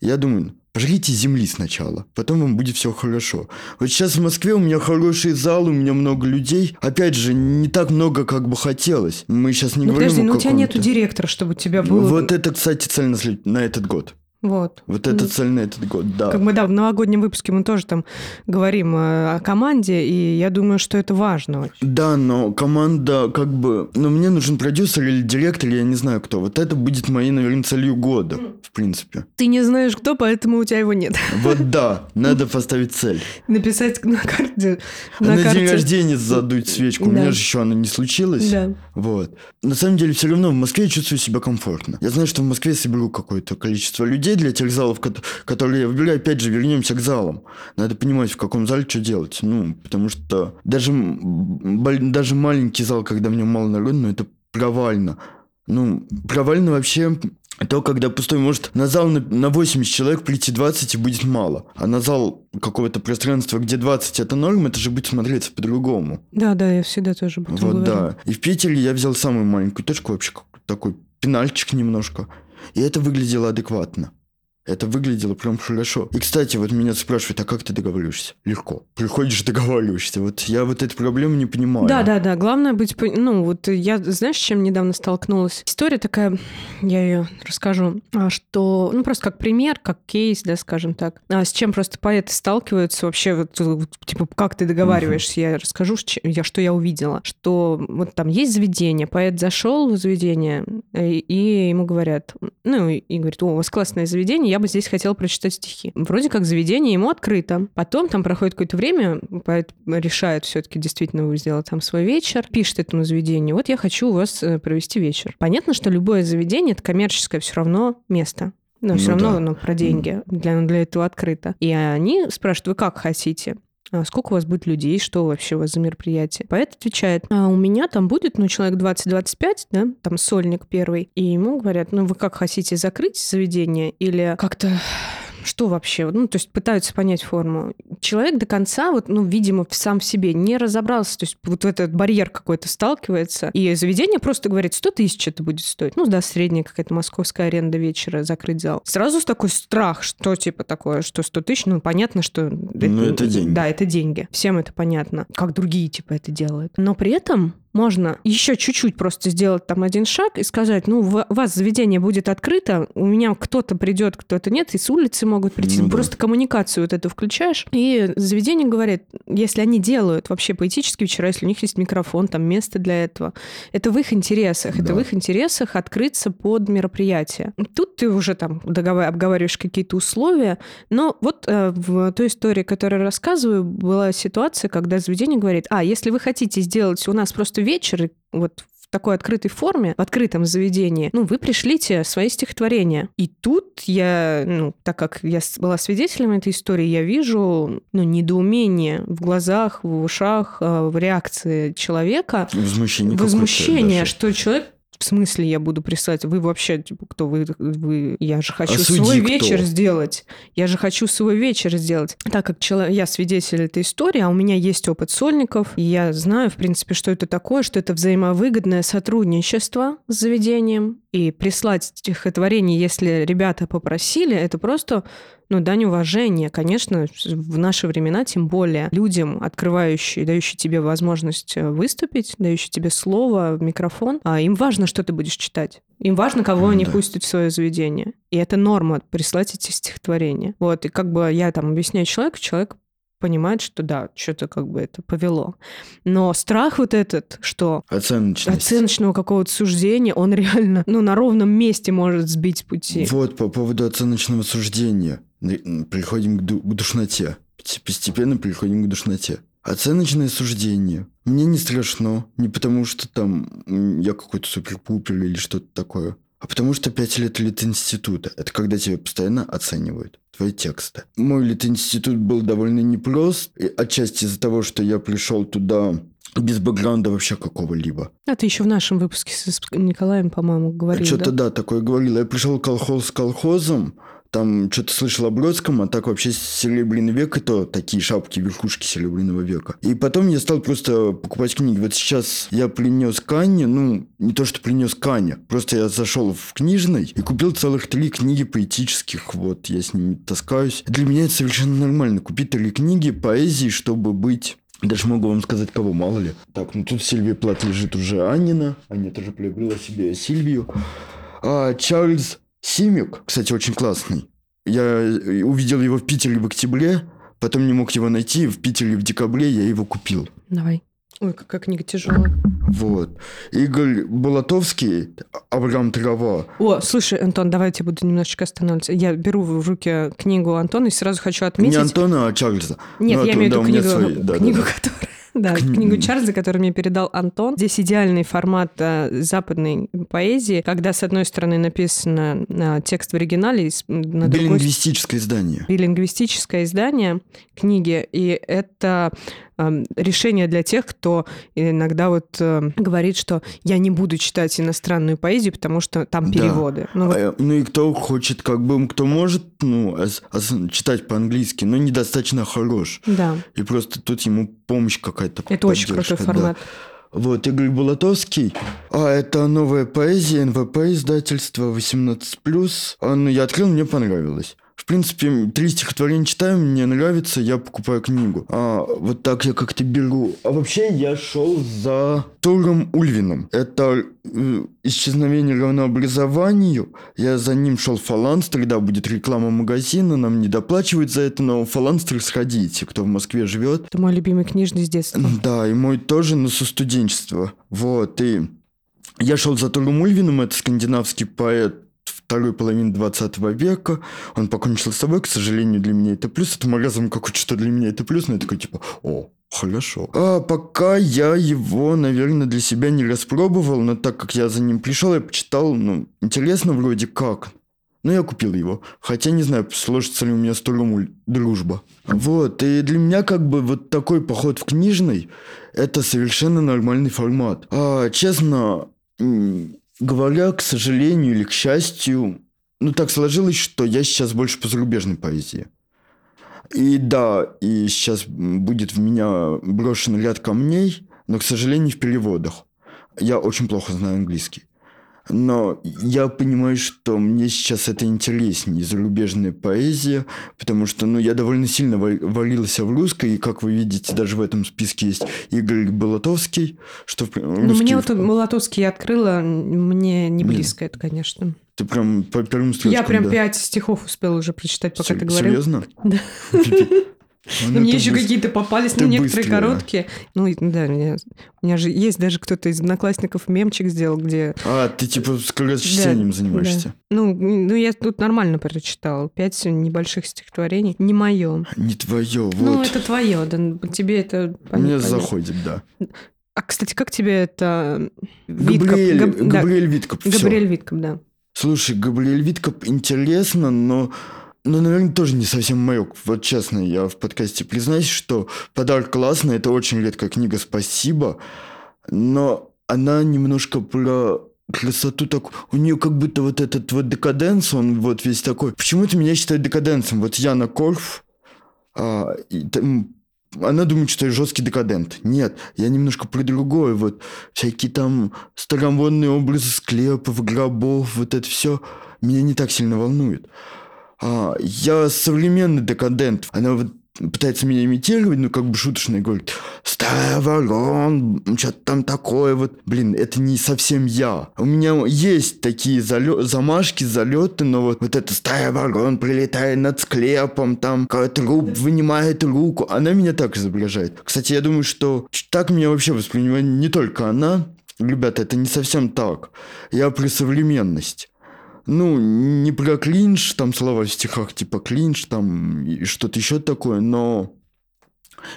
я думаю, пожрите земли сначала, потом вам будет все хорошо. Вот сейчас в Москве у меня хороший зал, у меня много людей. Опять же, не так много, как бы хотелось. Мы сейчас не ну, говорим подожди, о но у тебя нету директора, чтобы у тебя было... Вот это, кстати, цель на, след... на этот год. Вот. Вот это цель на этот год, да. Как бы, да, в новогоднем выпуске мы тоже там говорим э, о команде, и я думаю, что это важно. Да, но команда как бы... Ну, мне нужен продюсер или директор, я не знаю кто. Вот это будет моей, наверное, целью года, в принципе. Ты не знаешь кто, поэтому у тебя его нет. Вот да, надо поставить цель. Написать на карте... На, на карте... день рождения задуть свечку. Да. У меня же еще она не случилась. Да. Вот. На самом деле, все равно в Москве я чувствую себя комфортно. Я знаю, что в Москве соберу какое-то количество людей, людей для тех залов, которые я выбираю. Опять же, вернемся к залам. Надо понимать, в каком зале что делать. Ну, потому что даже, даже маленький зал, когда в нем мало народу, ну, это провально. Ну, провально вообще то, когда пустой, может на зал на, на 80 человек прийти 20 и будет мало. А на зал какого-то пространства, где 20 это норм, это же будет смотреться по-другому. Да, да, я всегда тоже этом Вот, говорю. да. И в Питере я взял самую маленькую точку, вообще такой пенальчик немножко. И это выглядело адекватно. Это выглядело прям хорошо. И, кстати, вот меня спрашивают, а как ты договариваешься? Легко. Приходишь, договариваешься. Вот я вот эту проблему не понимаю. Да, да, да. Главное быть... Ну, вот я, знаешь, чем недавно столкнулась? История такая, я ее расскажу, а, что... Ну, просто как пример, как кейс, да, скажем так. А с чем просто поэты сталкиваются вообще, вот, типа, как ты договариваешься? Я расскажу, я, что я увидела. Что вот там есть заведение, поэт зашел в заведение, и, и ему говорят, ну, и говорит, о, у вас классное заведение, я бы здесь хотела прочитать стихи. Вроде как заведение ему открыто. Потом там проходит какое-то время, поэт решает все-таки действительно сделать там свой вечер, пишет этому заведению, вот я хочу у вас э, провести вечер. Понятно, что любое заведение — это коммерческое все равно место. Но ну, все равно да. ну, про деньги для, для этого открыто. И они спрашивают, вы как хотите? А сколько у вас будет людей, что вообще у вас за мероприятие. Поэт отвечает, а у меня там будет, ну, человек 20-25, да, там сольник первый, и ему говорят, ну, вы как хотите закрыть заведение или как-то что вообще? Ну, то есть пытаются понять форму. Человек до конца, вот, ну, видимо, сам в себе не разобрался, то есть вот в этот барьер какой-то сталкивается, и заведение просто говорит, 100 тысяч это будет стоить. Ну, да, средняя какая-то московская аренда вечера, закрыть зал. Сразу такой страх, что типа такое, что 100 тысяч, ну, понятно, что... Ну, это, это деньги. Да, это деньги. Всем это понятно. Как другие, типа, это делают. Но при этом можно еще чуть-чуть просто сделать там один шаг и сказать, ну, у вас заведение будет открыто, у меня кто-то придет, кто-то нет, и с улицы могут прийти. Ну, просто да. коммуникацию вот эту включаешь. И заведение говорит, если они делают вообще поэтические вечера, если у них есть микрофон, там место для этого, это в их интересах. Да. Это в их интересах открыться под мероприятие. Тут ты уже там договор... обговариваешь какие-то условия. Но вот э, в той истории, которую я рассказываю, была ситуация, когда заведение говорит, а, если вы хотите сделать у нас просто вечер, вот такой открытой форме, в открытом заведении, ну, вы пришлите свои стихотворения. И тут я, ну, так как я была свидетелем этой истории, я вижу, ну, недоумение в глазах, в ушах, э, в реакции человека. Возмущение. Возмущение, что человек в смысле я буду прислать? Вы вообще, типа, кто вы? вы... Я же хочу Осуди свой кто. вечер сделать. Я же хочу свой вечер сделать. Так как человек, я свидетель этой истории, а у меня есть опыт сольников, и я знаю, в принципе, что это такое, что это взаимовыгодное сотрудничество с заведением. И прислать стихотворение, если ребята попросили, это просто ну, дань уважения, конечно, в наши времена, тем более людям, открывающие, дающие тебе возможность э, выступить, дающие тебе слово, микрофон, а им важно, что ты будешь читать. Им важно, кого они да. пустят в свое заведение. И это норма прислать эти стихотворения. Вот, и как бы я там объясняю человеку, человек понимает, что да, что-то как бы это повело. Но страх вот этот, что оценочного какого-то суждения, он реально ну, на ровном месте может сбить пути. Вот, по поводу оценочного суждения. Приходим к, ду- к душноте. Постепенно приходим к душноте. Оценочное суждение. Мне не страшно. Не потому, что там я какой-то супер-пупер или что-то такое. А потому что пять лет лит-института. Это когда тебя постоянно оценивают твои тексты. Мой лит-институт был довольно непрост. И отчасти из-за того, что я пришел туда без бэкграунда вообще какого-либо. А ты еще в нашем выпуске с Николаем, по-моему, говорил, Что-то да? да, такое говорил. Я пришел колхоз с колхозом, там что-то слышал о Бродском, а так вообще Серебряный век, это такие шапки, верхушки Серебряного века. И потом я стал просто покупать книги. Вот сейчас я принес Канне, ну, не то, что принес Канне, просто я зашел в книжный и купил целых три книги поэтических, вот, я с ними таскаюсь. Для меня это совершенно нормально, купить три книги поэзии, чтобы быть даже могу вам сказать, кого, мало ли. Так, ну тут Сильвия Плат лежит уже Анина. Аня тоже приобрела себе Сильвию. А Чарльз Симик, кстати, очень классный. Я увидел его в Питере в октябре, потом не мог его найти. В Питере в декабре я его купил. Давай. Ой, какая книга тяжелая. Вот. Игорь Болотовский, Авраам Трава. О, слушай, Антон, давай я тебе буду немножечко останавливаться. Я беру в руки книгу Антона и сразу хочу отметить... Не Антона, а Чарльза. Нет, Ну, я это- имею в да, виду книгу, свои, да, да, книгу да. которая... Да, Кни- книгу Чарльза, которую мне передал Антон. Здесь идеальный формат э, западной поэзии, когда с одной стороны написано э, текст в оригинале, на другой Билингвистическое издание. билингвистическое издание книги, и это решение для тех, кто иногда вот э, говорит, что я не буду читать иностранную поэзию, потому что там Да. переводы. Ну, вот А, Ну и кто хочет, как бы, кто может, ну, читать по-английски, но недостаточно хорош. да, И просто тут ему помощь какая-то. это очень крутой поддержка, да. формат. Вот, Игорь Булатовский. А, это новая поэзия, НВП издательство, 18+. А, ну, я открыл, мне понравилось. В принципе, три стихотворения читаю, мне нравится, я покупаю книгу. А, вот так я как-то беру. А вообще я шел за Туром Ульвином. Это э, исчезновение равнообразованию. Я за ним шел Фаланстер, да, будет реклама магазина, нам не доплачивают за это, но Фаланстер сходите, кто в Москве живет. Это мой любимый книжный с детства. Да, и мой тоже, но со студенчества. Вот, и я шел за Туром Ульвином, это скандинавский поэт второй половины 20 века. Он покончил с собой, к сожалению, для меня это плюс. Это маразм какой-то, что для меня это плюс, но я такой, типа, о, Хорошо. А пока я его, наверное, для себя не распробовал, но так как я за ним пришел, я почитал, ну, интересно вроде как. Но я купил его. Хотя не знаю, сложится ли у меня с Туром дружба. Вот, и для меня как бы вот такой поход в книжный, это совершенно нормальный формат. А, честно говоря, к сожалению или к счастью, ну так сложилось, что я сейчас больше по зарубежной поэзии. И да, и сейчас будет в меня брошен ряд камней, но, к сожалению, в переводах. Я очень плохо знаю английский. Но я понимаю, что мне сейчас это интереснее, зарубежная поэзия, потому что, ну, я довольно сильно ва- варился в русской, и, как вы видите, даже в этом списке есть Игорь Болотовский, что... Ну, мне вот Молотовский я открыла, мне не близко это, конечно. Ты прям по первым строчкам, Я прям да? пять стихов успела уже прочитать, пока Сер- ты говорил. Серьезно? Да. Пипи. Ну, мне еще быстро. какие-то попались, ну, некоторые быстрая. короткие. Ну, и- да, мне- у меня же есть даже кто-то из одноклассников мемчик сделал, где... А, ты типа скорочтением Да, занимаешься? Ну, ну, я тут нормально прочитала. Пять небольших стихотворений. Не мое. Не твое, вот. Ну, это твое, да, тебе это... Мне заходит, да. А, кстати, как тебе это... Виткоп? Габриэль, Габ- да, Габриэль Виткоп, всё. Габриэль Виткоп, да. Слушай, Габриэль Виткоп интересно, но... Ну, наверное, тоже не совсем мое. Вот честно, я в подкасте признаюсь, что подарок классный, это очень редкая книга, спасибо. Но она немножко про красоту так... У нее как будто вот этот вот декаденс, он вот весь такой... Почему-то меня считают декаденсом. Вот Яна Корф, а, и там- она думает, что я жесткий декадент. Нет, я немножко про другое. Вот всякие там старомодные образы склепов, гробов, вот это все меня не так сильно волнует. А, я современный декадент. Она вот пытается меня имитировать, ну, как бы шуточно, и говорит, старый ворон, что-то там такое вот. Блин, это не совсем я. У меня есть такие залё- замашки, залеты, но вот, вот это старый ворон прилетает над склепом, там какой-то труп вынимает руку. Она меня так изображает. Кстати, я думаю, что так меня вообще воспринимает не только она. Ребята, это не совсем так. Я про современность. Ну, не про клинж, там слова в стихах типа клинж, там и что-то еще такое, но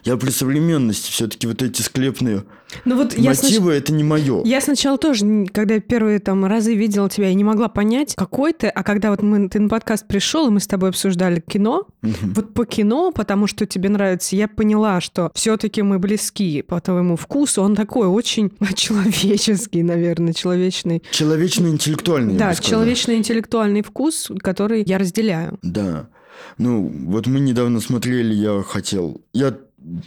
Я при современности все-таки вот эти склепные ну вот я мотивы снач... это не мое. Я сначала тоже, когда первые там разы видела тебя, я не могла понять, какой ты, а когда вот мы, ты на подкаст пришел, и мы с тобой обсуждали кино, Мгм. вот по кино, потому что тебе нравится, я поняла, что все-таки мы близки по твоему вкусу. Он такой очень человеческий, наверное, человечный. Человечно-интеллектуальный. я да, человечно-интеллектуальный вкус, который я разделяю. Да. Ну, вот мы недавно смотрели, я хотел... Я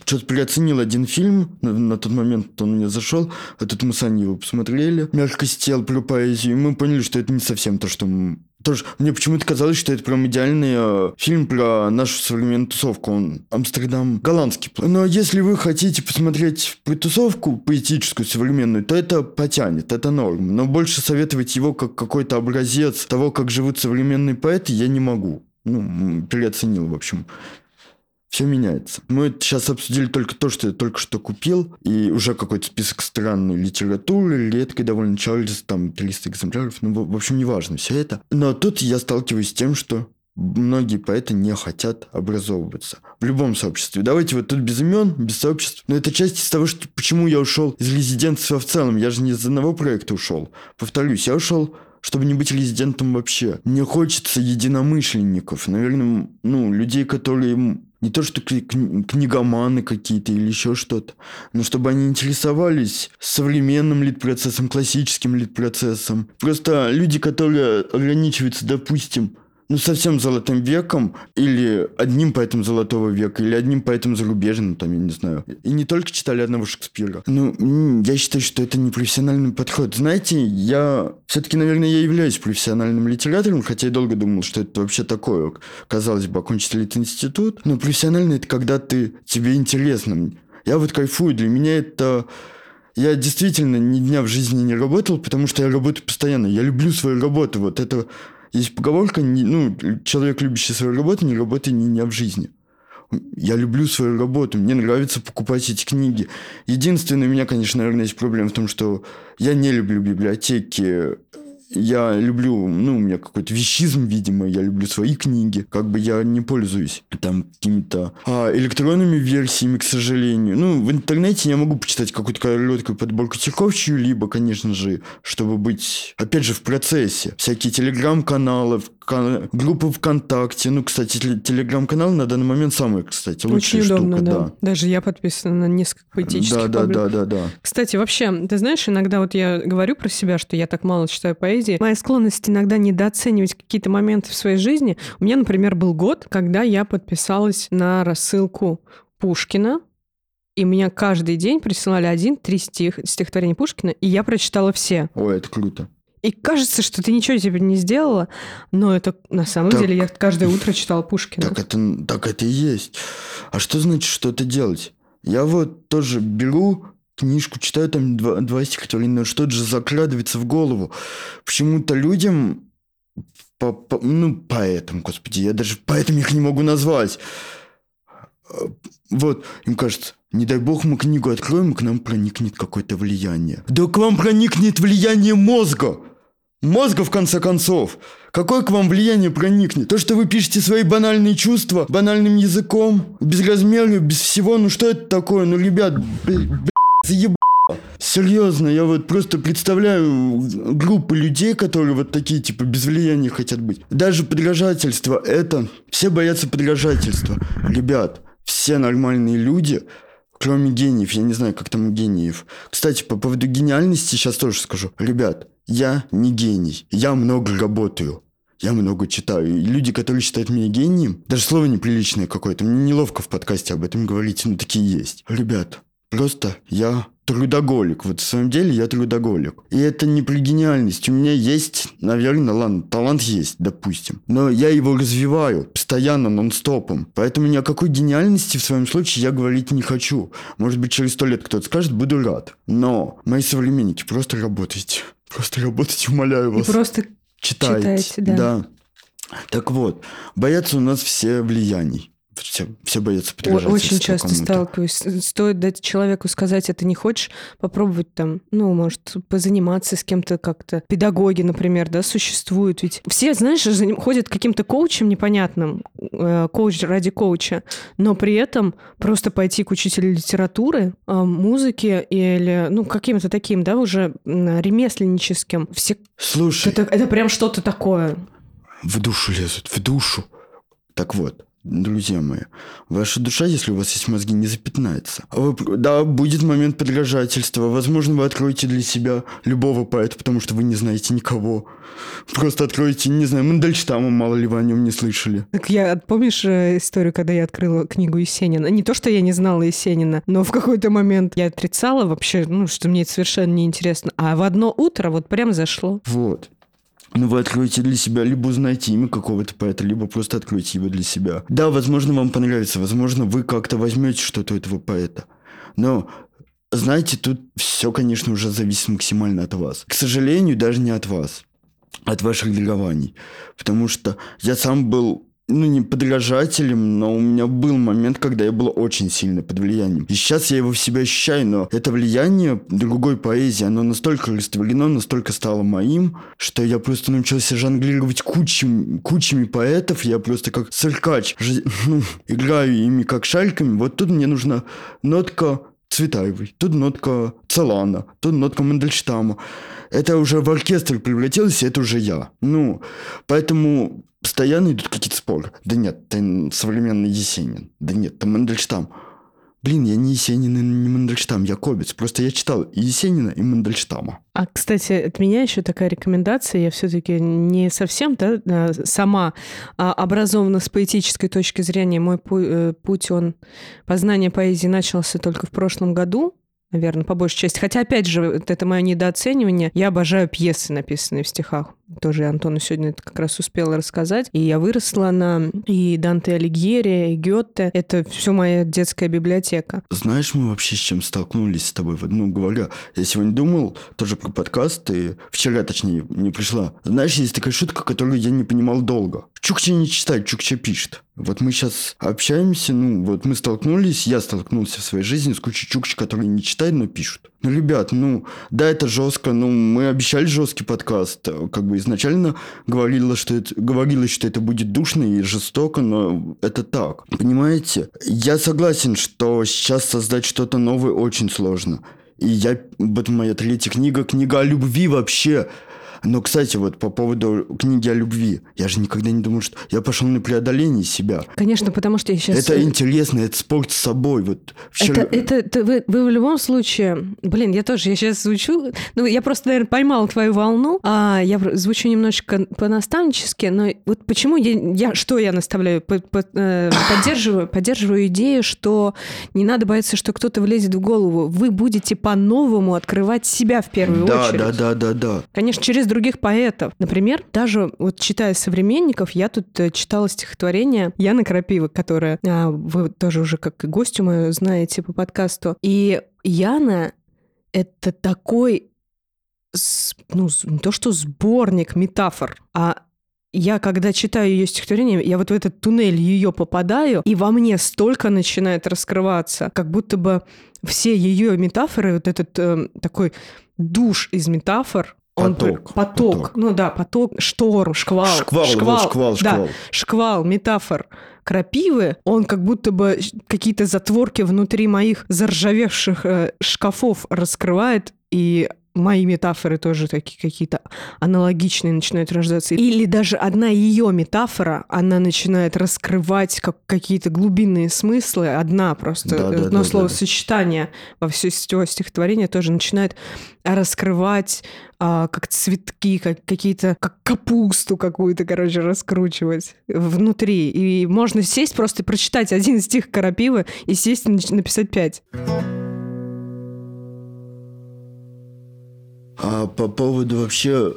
что-то переоценил один фильм, на, на тот момент он мне зашел, а тут мы с Аней его посмотрели, «Мягкость тел» про поэзию, и мы поняли, что это не совсем то, что... м- Тоже, мне почему-то казалось, что это прям идеальный э, фильм про нашу современную тусовку. Он Амстердам голландский. Но если вы хотите посмотреть про тусовку поэтическую, современную, то это потянет, это норм. Но больше советовать его как какой-то образец того, как живут современные поэты, я не могу. Ну, переоценил, в общем. Все меняется. Мы сейчас обсудили только то, что я только что купил, и уже какой-то список странной литературы, редкой довольно Чарльз, там 300 экземпляров, ну, в общем, неважно все это. Но тут я сталкиваюсь с тем, что многие поэты не хотят образовываться в любом сообществе. Давайте вот тут без имен, без сообществ. Но это часть из того, что почему я ушел из резидентства в целом. Я же не из одного проекта ушел. Повторюсь, я ушел чтобы не быть резидентом вообще. Мне хочется единомышленников, наверное, ну, людей, которые не то что кни- кни- книгоманы какие-то или еще что-то, но чтобы они интересовались современным лид-процессом, классическим лид-процессом. Просто люди, которые ограничиваются, допустим, ну, совсем золотым веком, или одним поэтом золотого века, или одним поэтом зарубежным, там, я не знаю. И не только читали одного Шекспира. Ну, я считаю, что это не профессиональный подход. Знаете, я все-таки, наверное, я являюсь профессиональным литератором, хотя я долго думал, что это вообще такое. Казалось бы, окончить институт. Но профессионально это когда ты, тебе интересно. Я вот кайфую, для меня это... Я действительно ни дня в жизни не работал, потому что я работаю постоянно. Я люблю свою работу. Вот это есть поговорка, ну, человек, любящий свою работу, не работает ни дня в жизни. Я люблю свою работу, мне нравится покупать эти книги. Единственное, у меня, конечно, наверное, есть проблема в том, что я не люблю библиотеки. Я люблю, ну, у меня какой-то вещизм, видимо, я люблю свои книги. Как бы я не пользуюсь там какими-то а, электронными версиями, к сожалению. Ну, в интернете я могу почитать какую-то короткую подборку стихов чью-либо, конечно же, чтобы быть, опять же, в процессе. Всякие телеграм-каналы, вка- группы ВКонтакте. Ну, кстати, теле- телеграм-канал на данный момент самая, кстати, лучшая Очень удобно, штука. да. Даже я подписана на несколько поэтических Да, да, да, да, да. Кстати, вообще, ты знаешь, иногда вот я говорю про себя, что я так мало читаю поэзии. Моя склонность иногда недооценивать какие-то моменты в своей жизни. У меня, например, был год, когда я подписалась на рассылку Пушкина, и меня каждый день присылали один-три стих, стихотворения Пушкина, и я прочитала все. Ой, это круто. И кажется, что ты ничего тебе не сделала, но это на самом Так. деле я каждое утро читала Пушкина. Так это, так это и есть. А что значит что-то делать? Я вот тоже беру книжку, читаю там два, два стихотворения, что-то же закрадывается в голову. Почему-то людям, по, по- ну, поэтам, господи, я даже поэтому их не могу назвать. Вот, им кажется, не дай бог мы книгу откроем, к нам проникнет какое-то влияние. Да к вам проникнет влияние мозга! Мозга, в конце концов. Какое к вам влияние проникнет? То, что вы пишете свои банальные чувства банальным языком, без размера, без всего, ну что это такое? Ну, ребят, б- б- заебало. Серьезно, я вот просто представляю группы людей, которые вот такие, типа, без влияния хотят быть. Даже подражательство, это... Все боятся подражательства. Ребят, все нормальные люди, кроме гениев, я не знаю, как там у гениев. Кстати, по поводу гениальности сейчас тоже скажу. Ребят, я не гений, я много работаю. Я много читаю. И люди, которые считают меня гением, даже слово неприличное какое-то, мне неловко в подкасте об этом говорить, но такие есть. Ребят, просто я трудоголик. Вот в своем деле я трудоголик. И это не про гениальность. У меня есть, наверное, ладно, талант есть, допустим. Но я его развиваю постоянно, нон-стопом. Поэтому ни о какой гениальности в своем случае я говорить не хочу. Может быть, через сто лет кто-то скажет, буду рад. Но мои современники, просто работайте. Просто работайте, умоляю И вас. просто Читайте. читайте, да. Так вот, боятся у нас все влияний. Все, все боятся подражательства Очень часто сталкиваюсь. Стоит дать человеку сказать, это не хочешь, попробовать там, ну, может, позаниматься с кем-то как-то. Педагоги, например, да, существуют. Ведь все, знаешь, ходят каким-то коучем непонятным, э, коуч ради коуча, но при этом просто пойти к учителю литературы, э, музыки или, ну, каким-то таким, да, уже ремесленническим. Все... Слушай, Это, это прям что-то такое. в душу лезут, в душу. Так вот, друзья мои, ваша душа, если у вас есть мозги, не запятнается. А вы- да, будет момент подражательства. Возможно, вы откроете для себя любого поэта, потому что вы не знаете никого. Просто откроете, не знаю, Мандельштама, мало ли вы о нем не слышали. Так я, помнишь э, историю, когда я открыла книгу Есенина? Не то, что я не знала Есенина, но в какой-то момент я отрицала вообще, ну, что мне это совершенно неинтересно. А в одно утро вот прям зашло. Вот. Ну, вы откроете для себя, либо узнаете имя какого-то поэта, либо просто откроете его для себя. Да, возможно, вам понравится, возможно, вы как-то возьмете что-то у этого поэта. Но, знаете, тут все, конечно, уже зависит максимально от вас. К сожалению, даже не от вас, от ваших дарований. Потому что я сам был ну, не подражателем, но у меня был момент, когда я был очень сильно под влиянием. И сейчас я его в себе ощущаю, но это влияние другой поэзии, оно настолько растворено, настолько стало моим, что я просто научился жонглировать кучами, кучами поэтов, я просто как циркач, жи- ну, играю ими как шариками. Вот тут мне нужна нотка Цветаевой, тут нотка Целана, тут нотка Мандельштама. Это уже в оркестр превратилось, это уже я. Ну, поэтому постоянно идут какие-то споры. Да нет, ты современный Есенин. Да нет, ты Мандельштам. Блин, я не Есенин и не Мандельштам, я Кобец. Просто я читал и Есенина, и Мандельштама. А, кстати, от меня еще такая рекомендация. Я все-таки не совсем да, а, сама а, образована с поэтической точки зрения. Мой э, путь, он познание поэзии начался только в прошлом году. Наверное, по большей части. Хотя, опять же, это мое недооценивание. Я обожаю пьесы, написанные в стихах. Тоже Антону сегодня это как раз успела рассказать. И я выросла на и Данте Алигьери, и Гёте. Это все моя детская библиотека. Знаешь, мы вообще с чем столкнулись с тобой? Ну, говоря, я сегодня думал тоже про подкаст, и вчера, точнее, не пришла. Знаешь, есть такая шутка, которую я не понимал долго. Чукча не читает, Чукча пишет. Вот мы сейчас общаемся, ну, вот мы столкнулись, я столкнулся в своей жизни с кучей чукч, которые не читают, но пишут. Ну, ребят, ну, да, это жестко, ну, мы обещали жесткий подкаст, как бы изначально говорилось, что это, говорилось, что это будет душно и жестоко, но это так. Понимаете? Я согласен, что сейчас создать что-то новое очень сложно. И я, вот моя третья книга, книга о любви вообще. Но, кстати, вот по поводу книги о любви, я же никогда не думал, что я пошел на преодоление себя. Конечно, потому что я сейчас... Это интересно, это спорт с собой. Вот вчера... Это, это, это вы, вы в любом случае... Блин, я тоже, я сейчас звучу... Ну, я просто, наверное, поймала твою волну. А я звучу немножечко по-наставнически, но вот почему я... я что я наставляю? По- по- э, поддерживаю, поддерживаю идею, что не надо бояться, что кто-то влезет в голову. Вы будете по-новому открывать себя в первую да, очередь. да, да, да, да. Конечно, через других поэтов. Например, даже вот читая современников, я тут э, читала стихотворение Яны Крапивы, которое а, вы тоже уже как гостю мою знаете по подкасту. И Яна — это такой, ну, не то что сборник метафор, а я, когда читаю ее стихотворение, я вот в этот туннель ее попадаю, и во мне столько начинает раскрываться, как будто бы все ее метафоры, вот этот э, такой душ из метафор, он Поток, поток, поток. ну да, поток, шторм, шквал, Шквал, вот шквал, да, шквал. шквал метафор крапивы, он как будто бы какие-то затворки внутри моих заржавевших э, шкафов раскрывает, и мои метафоры тоже такие какие-то аналогичные начинают рождаться. Или даже одна ее метафора, она начинает раскрывать как какие-то глубинные смыслы. Одна просто, Да, да, одно да, словосочетание во все стихотворение тоже начинает раскрывать а, как цветки, как какие-то, как капусту какую-то, короче, раскручивать внутри. И можно сесть, просто прочитать один стих Карапивы и сесть и написать пять. А по поводу вообще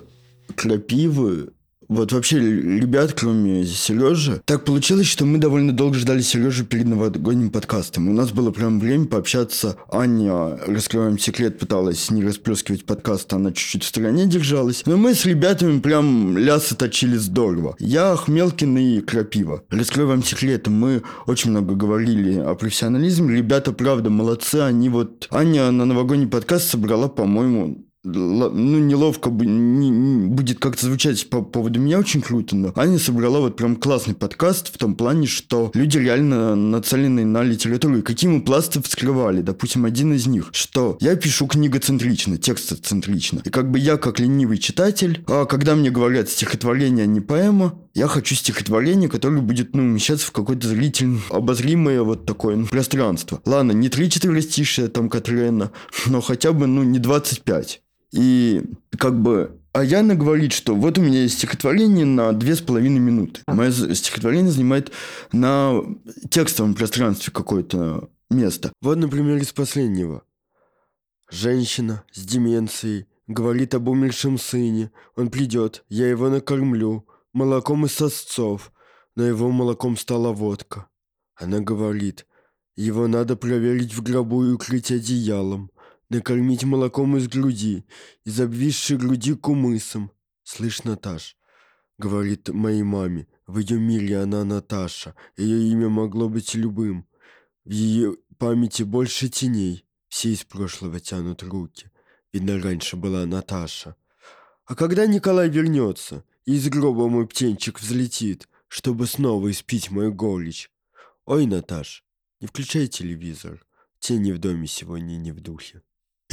крапивы, вот вообще ребят, кроме Сережи, так получилось, что мы довольно долго ждали Сережи перед новогодним подкастом. У нас было прям время пообщаться. Аня, раскрываем секрет, пыталась не расплескивать подкаст, она чуть-чуть в стороне держалась. Но мы с ребятами прям лясы точили здорово. Я, Хмелкин и Крапива. Раскрою вам секрет, мы очень много говорили о профессионализме. Ребята, правда, молодцы. Они вот... Аня на новогодний подкаст собрала, по-моему, ну, неловко будет как-то звучать по поводу меня очень круто, но Аня собрала вот прям классный подкаст в том плане, что люди реально нацелены на литературу. И какие мы пласты вскрывали. Допустим, один из них, что я пишу книгоцентрично, текстоцентрично. И как бы я, как ленивый читатель, а когда мне говорят стихотворение, а не поэма, я хочу стихотворение, которое будет, ну, умещаться в какое-то зрительно обозримое вот такое ну, пространство. Ладно, не 3-4 стишия там Катрена, но хотя бы, ну, не 25. И как бы а Яна говорит, что вот у меня есть стихотворение на две с половиной минуты. Мое стихотворение занимает на текстовом пространстве какое-то место. Вот, например, из последнего. Женщина с деменцией говорит об умершем сыне. Он придет, я его накормлю. Молоком из сосцов. Но его молоком стала водка. Она говорит, его надо проверить в гробу и укрыть одеялом накормить молоком из груди, из обвисшей груди кумысом. Слышь, Наташ, говорит моей маме, в ее мире она Наташа, ее имя могло быть любым. В ее памяти больше теней, все из прошлого тянут руки. Видно, раньше была Наташа. А когда Николай вернется, и из гроба мой птенчик взлетит, чтобы снова испить мою горечь. Ой, Наташ, не включай телевизор, тени в доме сегодня не в духе.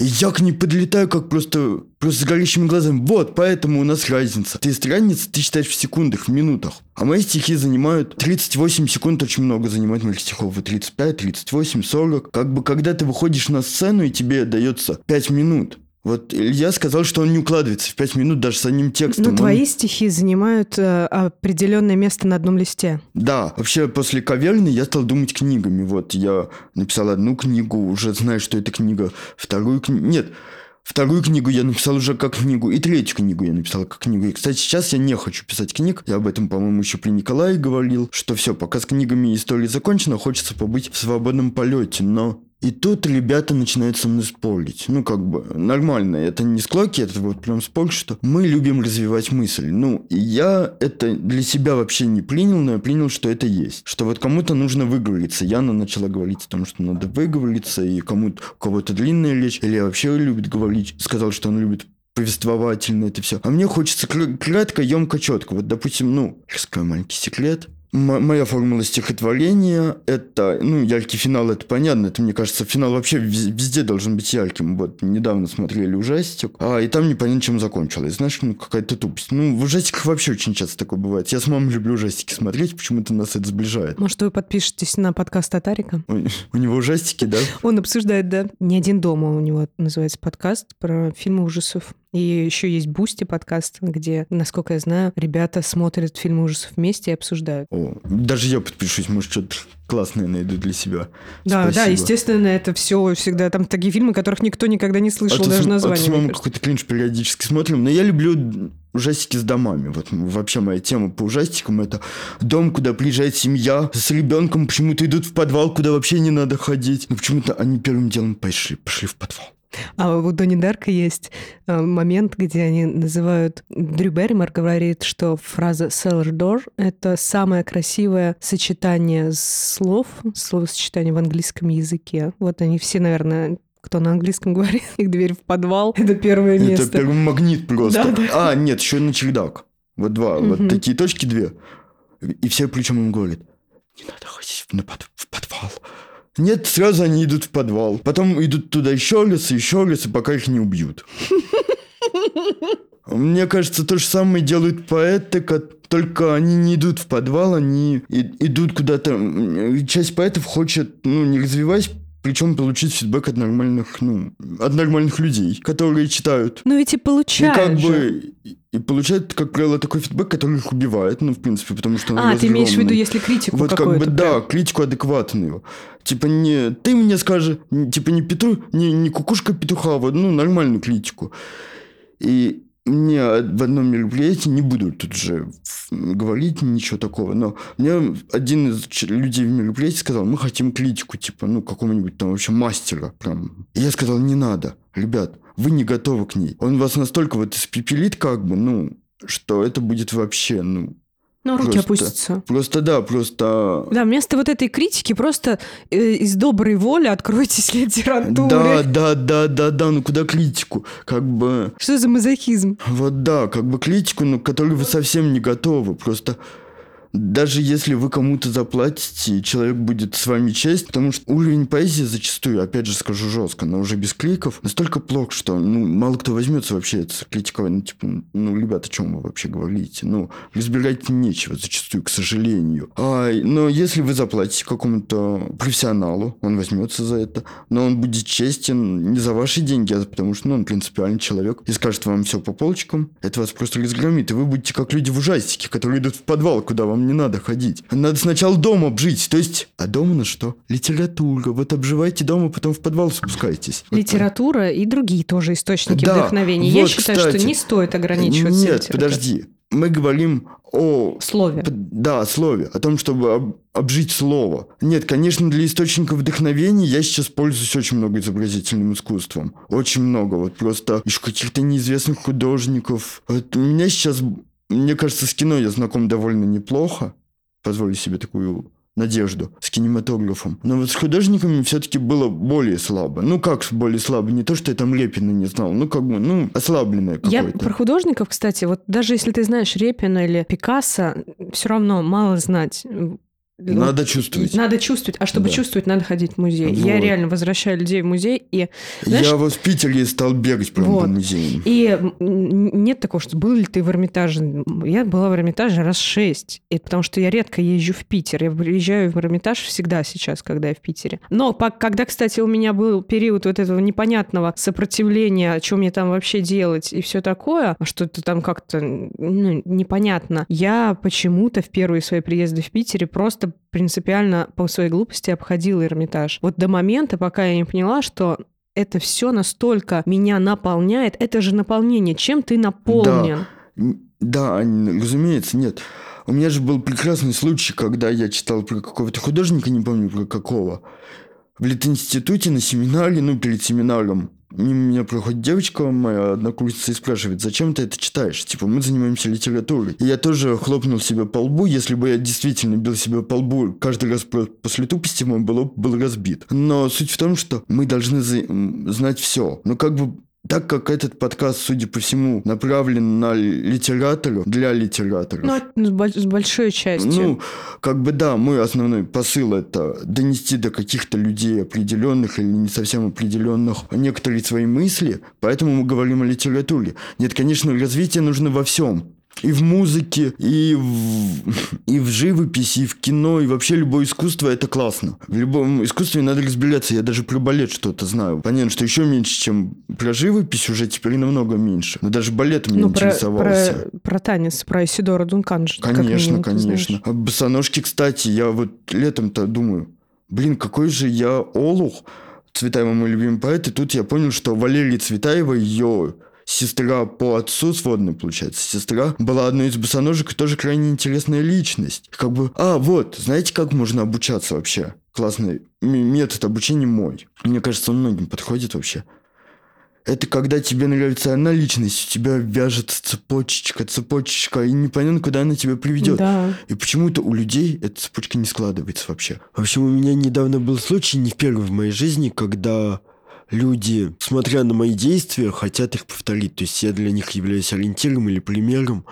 Я к ней подлетаю, как просто, просто с горящими глазами. Вот, поэтому у нас разница. Ты странница, ты считаешь в секундах, в минутах. А мои стихи занимают 38 секунд, очень много занимает моих стихов. И 35, 38, 40. Как бы, когда ты выходишь на сцену, и тебе дается 5 минут, вот Илья сказал, что он не укладывается в пять минут даже с одним текстом. Но он... твои стихи занимают э, определенное место на одном листе. Да, вообще после каверны я стал думать книгами. Вот я написал одну книгу, уже знаю, что это книга. Вторую книгу... Нет, Вторую книгу я написал уже как книгу, и третью книгу я написал как книгу. И, кстати, сейчас я не хочу писать книг. Я об этом, по-моему, еще при Николае говорил, что все, пока с книгами история закончена, хочется побыть в свободном полете. Но и тут ребята начинают со мной спорить. Ну, как бы, нормально. Это не склоки, это вот прям спор, что мы любим развивать мысль. Ну, и я это для себя вообще не принял, но я принял, что это есть. Что вот кому-то нужно выговориться. Яна начала говорить о том, что надо выговориться, и кому-то, у кого-то длинная речь. Или вообще любит говорить, сказал, что он любит повествовательно это все. А мне хочется кратко, емко, четко. Вот, допустим, ну, раскрою маленький секрет моя формула стихотворения – это, ну, яркий финал, это понятно, это, мне кажется, финал вообще везде должен быть ярким. Вот, недавно смотрели ужастик, а, и там непонятно, чем закончилось. Знаешь, ну, какая-то тупость. Ну, в ужастиках вообще очень часто такое бывает. Я с мамой люблю ужастики смотреть, почему-то нас это сближает. Может, вы подпишетесь на подкаст Татарика? У, у него ужастики, да? Он обсуждает, да. «Не один дома» у него называется подкаст про фильмы ужасов. И еще есть Boosty подкаст, где, насколько я знаю, ребята смотрят фильмы ужасов вместе и обсуждают. О, даже я подпишусь, может, что-то классное найду для себя. Да, Спасибо. да, естественно, это все всегда там такие фильмы, которых никто никогда не слышал, а даже с, название. А с мамой какой-то кринж периодически смотрим, но я люблю ужастики с домами. Вот вообще моя тема по ужастикам это дом, куда приезжает семья с ребенком, почему-то идут в подвал, куда вообще не надо ходить. Но почему-то они первым делом пошли, пошли в подвал. А у Донни Дарка есть э, момент, где они называют... Дрю Берримор говорит, что фраза «cellar door» — это самое красивое сочетание слов, словосочетание в английском языке. Вот они все, наверное, кто на английском говорит, их дверь в подвал. Это первое место. Это первый магнит просто. Да, да. А, нет, еще на чердак. Вот два. Угу. Вот такие точки две. И все причем им говорят, не надо ходить в, в подвал. Нет, сразу они идут в подвал. Потом идут туда еще раз, еще раз, и пока их не убьют. Мне кажется, то же самое делают поэты, только они не идут в подвал, они идут куда-то. Часть поэтов хочет, ну, не развиваясь, причем получить фидбэк от нормальных, ну, от нормальных людей, которые читают. Ну ведь и получают И как же. бы, и получают, как правило, такой фидбэк, который их убивает, ну, в принципе, потому что он А, ты имеешь в виду, если критику Вот как бы, да, критику адекватную. Типа не ты мне скажи, типа не Петру, не, не кукушка петуха, вот, ну, нормальную критику. И мне в одном мероприятии, не буду тут же говорить ничего такого, но мне один из людей в мероприятии сказал, мы хотим критику, типа, ну, какого-нибудь там вообще мастера прям. И я сказал, не надо, ребят, вы не готовы к ней. Он вас настолько вот испепелит как бы, ну, что это будет вообще, ну, ну, руки просто, опустятся. Просто да, просто... Да, вместо вот этой критики просто э, из доброй воли откройтесь литературе. Да, да, да, да, да, ну куда критику? Как бы... Что за мазохизм? Вот да, как бы критику, ну, к которой вы совсем не готовы. Просто даже если вы кому-то заплатите, человек будет с вами честь, потому что уровень поэзии зачастую, опять же скажу жестко, но уже без кликов, настолько плох, что ну, мало кто возьмется вообще это критиковать. Ну, типа, ну, ребята, о чем вы вообще говорите? Ну, разбирать нечего зачастую, к сожалению. А, но если вы заплатите какому-то профессионалу, он возьмется за это, но он будет честен не за ваши деньги, а потому что ну, он принципиальный человек и скажет вам все по полочкам, это вас просто разгромит, и вы будете как люди в ужастике, которые идут в подвал, куда вам вам не надо ходить. Надо сначала дома обжить. То есть, а дома на что? Литература. Вот обживайте дома, потом в подвал спускайтесь. Литература вот. и другие тоже источники да, вдохновения. Вот, Я считаю, кстати, что не стоит ограничиваться. Нет, подожди. Мы говорим о... Слове. Да, о слове. О том, чтобы об, обжить слово. Нет, конечно, для источника вдохновения я сейчас пользуюсь очень много изобразительным искусством. Очень много. Вот просто еще каких-то неизвестных художников. Вот у меня сейчас мне кажется, с кино я знаком довольно неплохо. Позволю себе такую надежду с кинематографом. Но вот с художниками все-таки было более слабо. Ну, как более слабо? Не то, что я там Репина не знал, ну, как бы, ну, ослабленное какое-то. Я про художников, кстати, вот даже если ты знаешь Репина или Пикассо, все равно мало знать. Надо чувствовать. Надо чувствовать. А чтобы да. чувствовать, надо ходить в музей. Вот. Я реально возвращаю людей в музей. И, знаешь, я вот в Питере стал бегать прямо вот. по музеям. И нет такого, что был ли ты в Эрмитаже. Я была в Эрмитаже раз шесть. И потому что я редко езжу в Питер. Я приезжаю в Эрмитаж всегда сейчас, когда я в Питере. Но когда, кстати, у меня был период вот этого непонятного сопротивления, что мне там вообще делать и все такое, что это там как-то ну, непонятно, я почему-то в первые свои приезды в Питере просто принципиально по своей глупости обходила Эрмитаж. Вот до момента, пока я не поняла, что это все настолько меня наполняет. Это же наполнение. Чем ты наполнен? Да, да разумеется, нет. У меня же был прекрасный случай, когда я читал про какого-то художника, не помню про какого, в Литинституте на семинаре, ну, перед семинаром, меня проходит девочка, моя однокурсница, и спрашивает, зачем ты это читаешь? Типа, мы занимаемся литературой. И я тоже хлопнул себя по лбу. Если бы я действительно бил себя по лбу каждый раз после тупости, мой бы лоб был разбит. Но суть в том, что мы должны знать все. Но как бы так как этот подкаст, судя по всему, направлен на литераторов, для литераторов. Ну, с большой частью. Ну, как бы да, мой основной посыл это донести до каких-то людей определенных или не совсем определенных некоторые свои мысли, поэтому мы говорим о литературе. Нет, конечно, развитие нужно во всем и в музыке, и в, и в живописи, и в кино, и вообще любое искусство это классно. В любом искусстве надо разбираться. Я даже про балет что-то знаю. Понятно, что еще меньше, чем про живопись, уже теперь намного меньше. Но даже балет меня ну, интересовался. Про, про, про танец, про Исидора Дункан же. Конечно, конечно. А босоножки, кстати, я вот летом-то думаю, блин, какой же я олух. Цветаева мой любимый поэт, и тут я понял, что Валерия Цветаева, ее сестра по отцу сводная, получается, сестра, была одной из босоножек и тоже крайне интересная личность. Как бы, а, вот, знаете, как можно обучаться вообще? Классный метод обучения мой. Мне кажется, он многим подходит вообще. Это когда тебе нравится одна личность, у тебя вяжется цепочечка, цепочечка, и непонятно, куда она тебя приведет. Да. И почему-то у людей эта цепочка не складывается вообще. В общем, у меня недавно был случай, не первый в моей жизни, когда люди, смотря на мои действия, хотят их повторить. То есть я для них являюсь ориентиром или примером.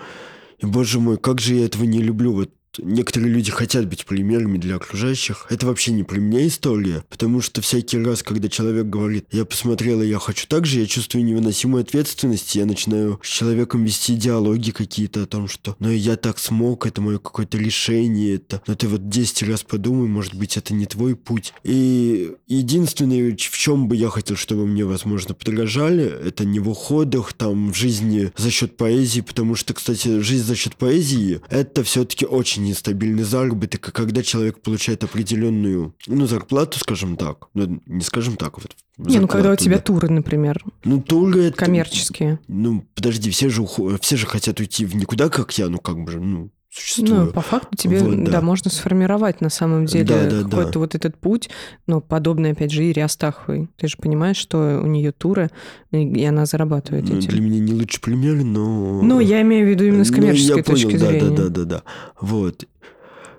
И, боже мой, как же я этого не люблю. Вот некоторые люди хотят быть примерами для окружающих. Это вообще не про меня история, потому что всякий раз, когда человек говорит, я посмотрела, я хочу так же, я чувствую невыносимую ответственность, я начинаю с человеком вести диалоги какие-то о том, что ну я так смог, это мое какое-то решение, это, но ты вот 10 раз подумай, может быть, это не твой путь. И единственное, в чем бы я хотел, чтобы мне, возможно, подражали, это не в уходах, там, в жизни за счет поэзии, потому что, кстати, жизнь за счет поэзии, это все-таки очень нестабильный заработок, и когда человек получает определенную, ну, зарплату, скажем так, ну, не скажем так, вот не, ну когда у тебя да. туры, например. Ну, туры это... Коммерческие. Ну, подожди, все же, все же хотят уйти в никуда, как я, ну, как бы же, ну, существую. Ну, по факту тебе, вот, да. да, можно сформировать на самом деле да, да, какой-то да. вот этот путь, но подобное, опять же, Ире Астаховой. Ты же понимаешь, что у нее туры, и она зарабатывает ну, этим. Для меня не лучший пример, но... Ну, я имею в виду именно с коммерческой ну, я точки понял, зрения. Да, да, да, да, да. Вот.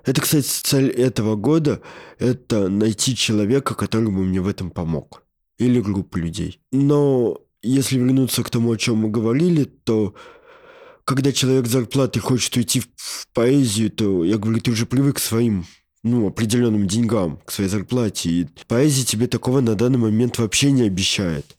Это, кстати, цель этого года – это найти человека, который бы мне в этом помог. Или группу людей. Но если вернуться к тому, о чем мы говорили, то когда человек зарплаты хочет уйти в поэзию, то, я говорю, ты уже привык к своим ну, определенным деньгам, к своей зарплате. И поэзия тебе такого на данный момент вообще не обещает.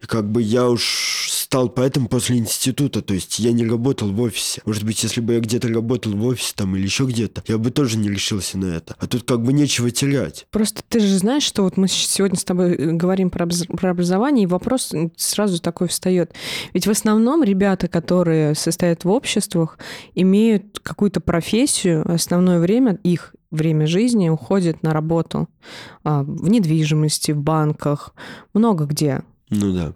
И как бы я уж стал поэтом после института, то есть я не работал в офисе. Может быть, если бы я где-то работал в офисе там или еще где-то, я бы тоже не решился на это. А тут как бы нечего терять. Просто ты же знаешь, что вот мы сегодня с тобой э, говорим про, про образование, и вопрос сразу такой встает. Ведь в основном ребята, которые состоят в обществах, имеют какую-то профессию, основное время их время жизни уходит на работу а, в недвижимости, в банках, много где. Ну да.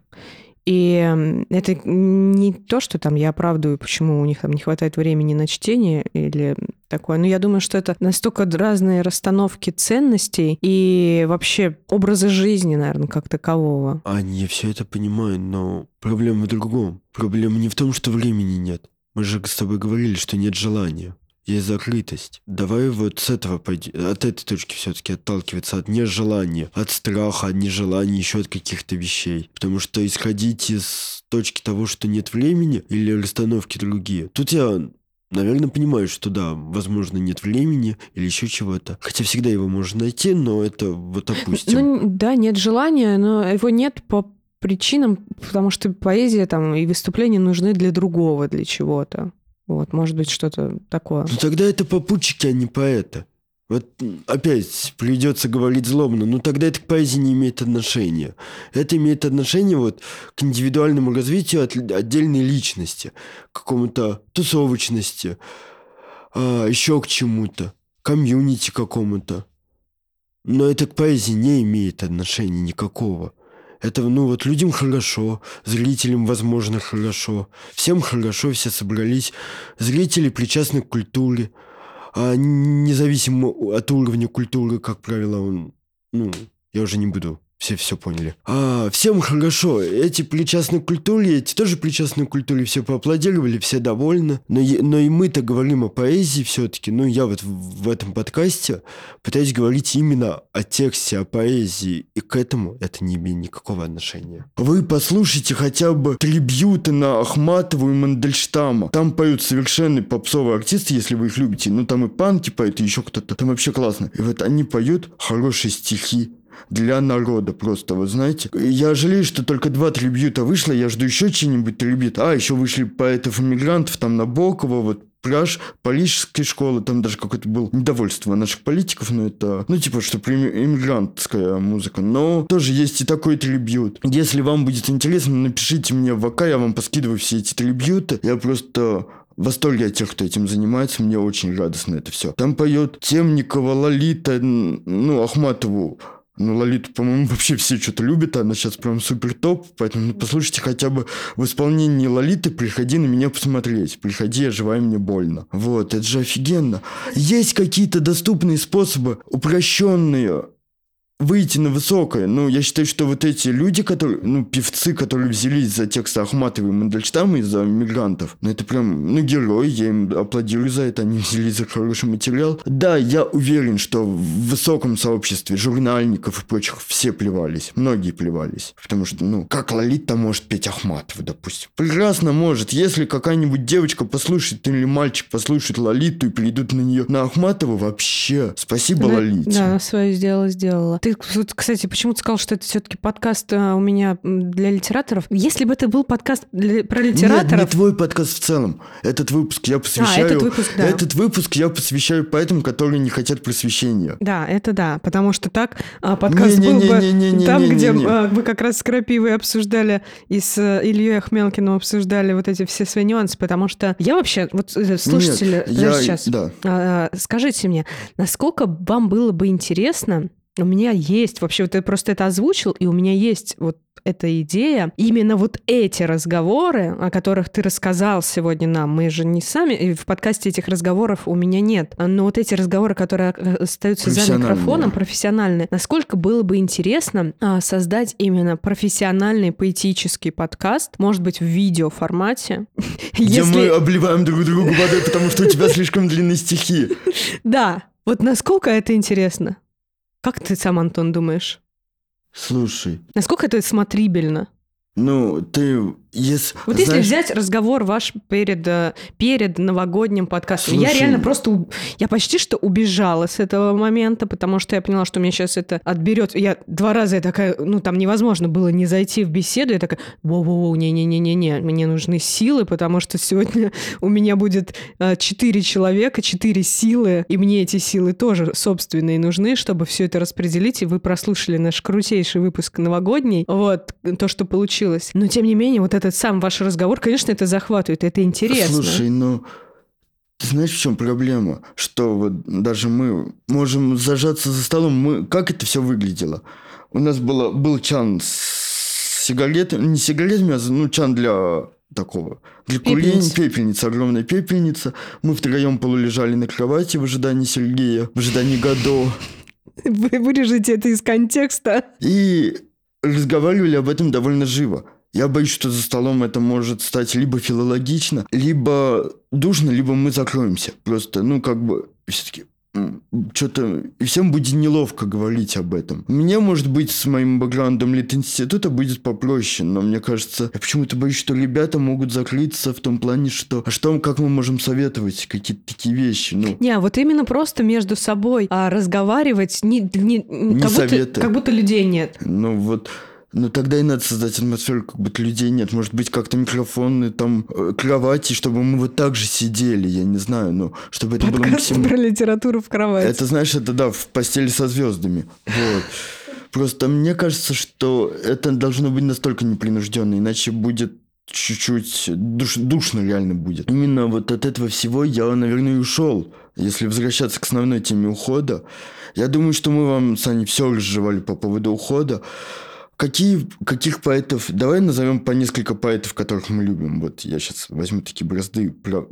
И это не то, что там я оправдываю, почему у них там не хватает времени на чтение или такое. Но я думаю, что это настолько разные расстановки ценностей и вообще образа жизни, наверное, как такового. А, я все это понимаю, но проблема в другом. Проблема не в том, что времени нет. Мы же с тобой говорили, что нет желания есть закрытость. Давай вот с этого пойди, от этой точки все-таки отталкиваться, от нежелания, от страха, от нежелания, еще от каких-то вещей. Потому что исходить из точки того, что нет времени или расстановки другие. Тут я Наверное, понимаю, что да, возможно, нет времени или еще чего-то. Хотя всегда его можно найти, но это вот опустим. Ну, да, нет желания, но его нет по причинам, потому что поэзия там и выступления нужны для другого, для чего-то. Вот, может быть, что-то такое. Ну тогда это попутчики, а не поэта. Вот опять придется говорить злобно, но тогда это к поэзии не имеет отношения. Это имеет отношение вот к индивидуальному развитию от отдельной личности, к какому-то тусовочности, а, еще к чему-то, комьюнити какому-то. Но это к поэзии не имеет отношения никакого. Это, ну вот, людям хорошо, зрителям, возможно, хорошо. Всем хорошо, все собрались. Зрители причастны к культуре. А независимо от уровня культуры, как правило, он, ну, я уже не буду все все поняли. А, всем хорошо. Эти причастны к культуре, эти тоже причастны к культуре, все поаплодировали, все довольны. Но, но и мы-то говорим о поэзии все-таки. Ну, я вот в, в этом подкасте пытаюсь говорить именно о тексте, о поэзии. И к этому это не имеет никакого отношения. Вы послушайте хотя бы трибьюты на Ахматову и Мандельштама. Там поют совершенно попсовые артисты, если вы их любите. Ну, там и панки поют, и еще кто-то. Там вообще классно. И вот они поют хорошие стихи для народа просто, вы знаете. Я жалею, что только два трибьюта вышло, я жду еще что-нибудь трибьют. А, еще вышли поэтов-иммигрантов, там Набокова, вот Праж, Парижской школы, там даже какое-то было недовольство наших политиков, но это, ну, типа, что иммигрантская музыка. Но тоже есть и такой трибьют. Если вам будет интересно, напишите мне в ВК, я вам поскидываю все эти трибьюты. Я просто в восторге от тех, кто этим занимается, мне очень радостно это все. Там поет Темникова, Лолита, ну, Ахматову, ну, Лолиту, по-моему, вообще все что-то любят, она сейчас прям супер топ, поэтому ну, послушайте хотя бы в исполнении Лолиты «Приходи на меня посмотреть», «Приходи, оживай мне больно». Вот, это же офигенно. Есть какие-то доступные способы, упрощенные, выйти на высокое. Ну, я считаю, что вот эти люди, которые, ну, певцы, которые взялись за тексты Ахматовой и Мандельштама из-за мигрантов, ну, это прям, ну, герои, я им аплодирую за это, они взялись за хороший материал. Да, я уверен, что в высоком сообществе журнальников и прочих все плевались, многие плевались, потому что, ну, как Лолита может петь Ахматову, допустим? Прекрасно может, если какая-нибудь девочка послушает или мальчик послушает Лолиту и придут на нее на Ахматову, вообще, спасибо, Лолите. Да, свое сделала, сделала ты, кстати, почему ты сказал, что это все-таки подкаст а, у меня для литераторов? Если бы это был подкаст для, про литераторов... Нет, не твой подкаст в целом. Этот выпуск я посвящаю... А, этот выпуск, да. Этот выпуск я посвящаю поэтому, которые не хотят просвещения. Да, это да, потому что так а, подкаст Не-не-не-не-не-не-не-не. был бы там, где а, вы как раз с Крапивой обсуждали и с э, Ильей Ахмелкиным обсуждали вот эти все свои нюансы, потому что я вообще... Вот э, слушатели, Нет, я- сейчас, да. а, скажите мне, насколько вам было бы интересно у меня есть, вообще, вот ты просто это озвучил, и у меня есть вот эта идея. Именно вот эти разговоры, о которых ты рассказал сегодня нам, мы же не сами, и в подкасте этих разговоров у меня нет, но вот эти разговоры, которые э, остаются за микрофоном, профессиональные, насколько было бы интересно а, создать именно профессиональный поэтический подкаст, может быть, в видеоформате. Где мы Если... обливаем друг друга водой, потому что у тебя слишком длинные стихи. Да, вот насколько это интересно? Как ты сам, Антон, думаешь? Слушай, Насколько это смотрибельно? ну, ты... Если, Вот если знаешь, взять разговор ваш перед, э, перед новогодним подкастом, я Слушай. реально просто, я почти что убежала с этого момента, потому что я поняла, что мне сейчас это отберет. Я два раза я такая, ну там невозможно было не зайти в беседу, я такая, воу-воу, не-не-не-не-не, мне нужны силы, потому что сегодня у меня будет э, четыре человека, четыре силы, и мне эти силы тоже собственные нужны, чтобы все это распределить, и вы прослушали наш крутейший выпуск новогодний, вот, то, что получилось. Но, тем не менее, вот этот сам ваш разговор, конечно, это захватывает, это интересно. Слушай, ну... Ты знаешь, в чем проблема? Что вот даже мы можем зажаться за столом. Мы... Как это все выглядело? У нас было, был чан с сигаретами, не сигаретами, а ну, чан для такого, для курения, Пепельница. огромная пепельница. Мы втроем полулежали на кровати в ожидании Сергея, в ожидании Годо. Вы вырежете это из контекста. И разговаривали об этом довольно живо. Я боюсь, что за столом это может стать либо филологично, либо душно, либо мы закроемся. Просто, ну, как бы, все-таки что-то... И всем будет неловко говорить об этом. Мне, может быть, с моим бэкграундом лит-института будет попроще, но мне кажется, я почему-то боюсь, что ребята могут закрыться в том плане, что... А что, как мы можем советовать какие-то такие вещи? Ну, Не, вот именно просто между собой а разговаривать, не, не, как, будто, советы. как будто людей нет. Ну вот, ну тогда и надо создать атмосферу, как будто людей нет. Может быть, как-то микрофоны, там, э, кровати, чтобы мы вот так же сидели, я не знаю, ну, чтобы это было Подкаст максимально... про литературу в кровати. Это, знаешь, это, да, в постели со звездами. Вот. Просто мне кажется, что это должно быть настолько непринужденно, иначе будет чуть-чуть душ- душно реально будет. Именно вот от этого всего я, наверное, и ушел. Если возвращаться к основной теме ухода, я думаю, что мы вам, Саня, все разжевали по поводу ухода. Какие, каких поэтов... Давай назовем по несколько поэтов, которых мы любим. Вот я сейчас возьму такие бразды пра-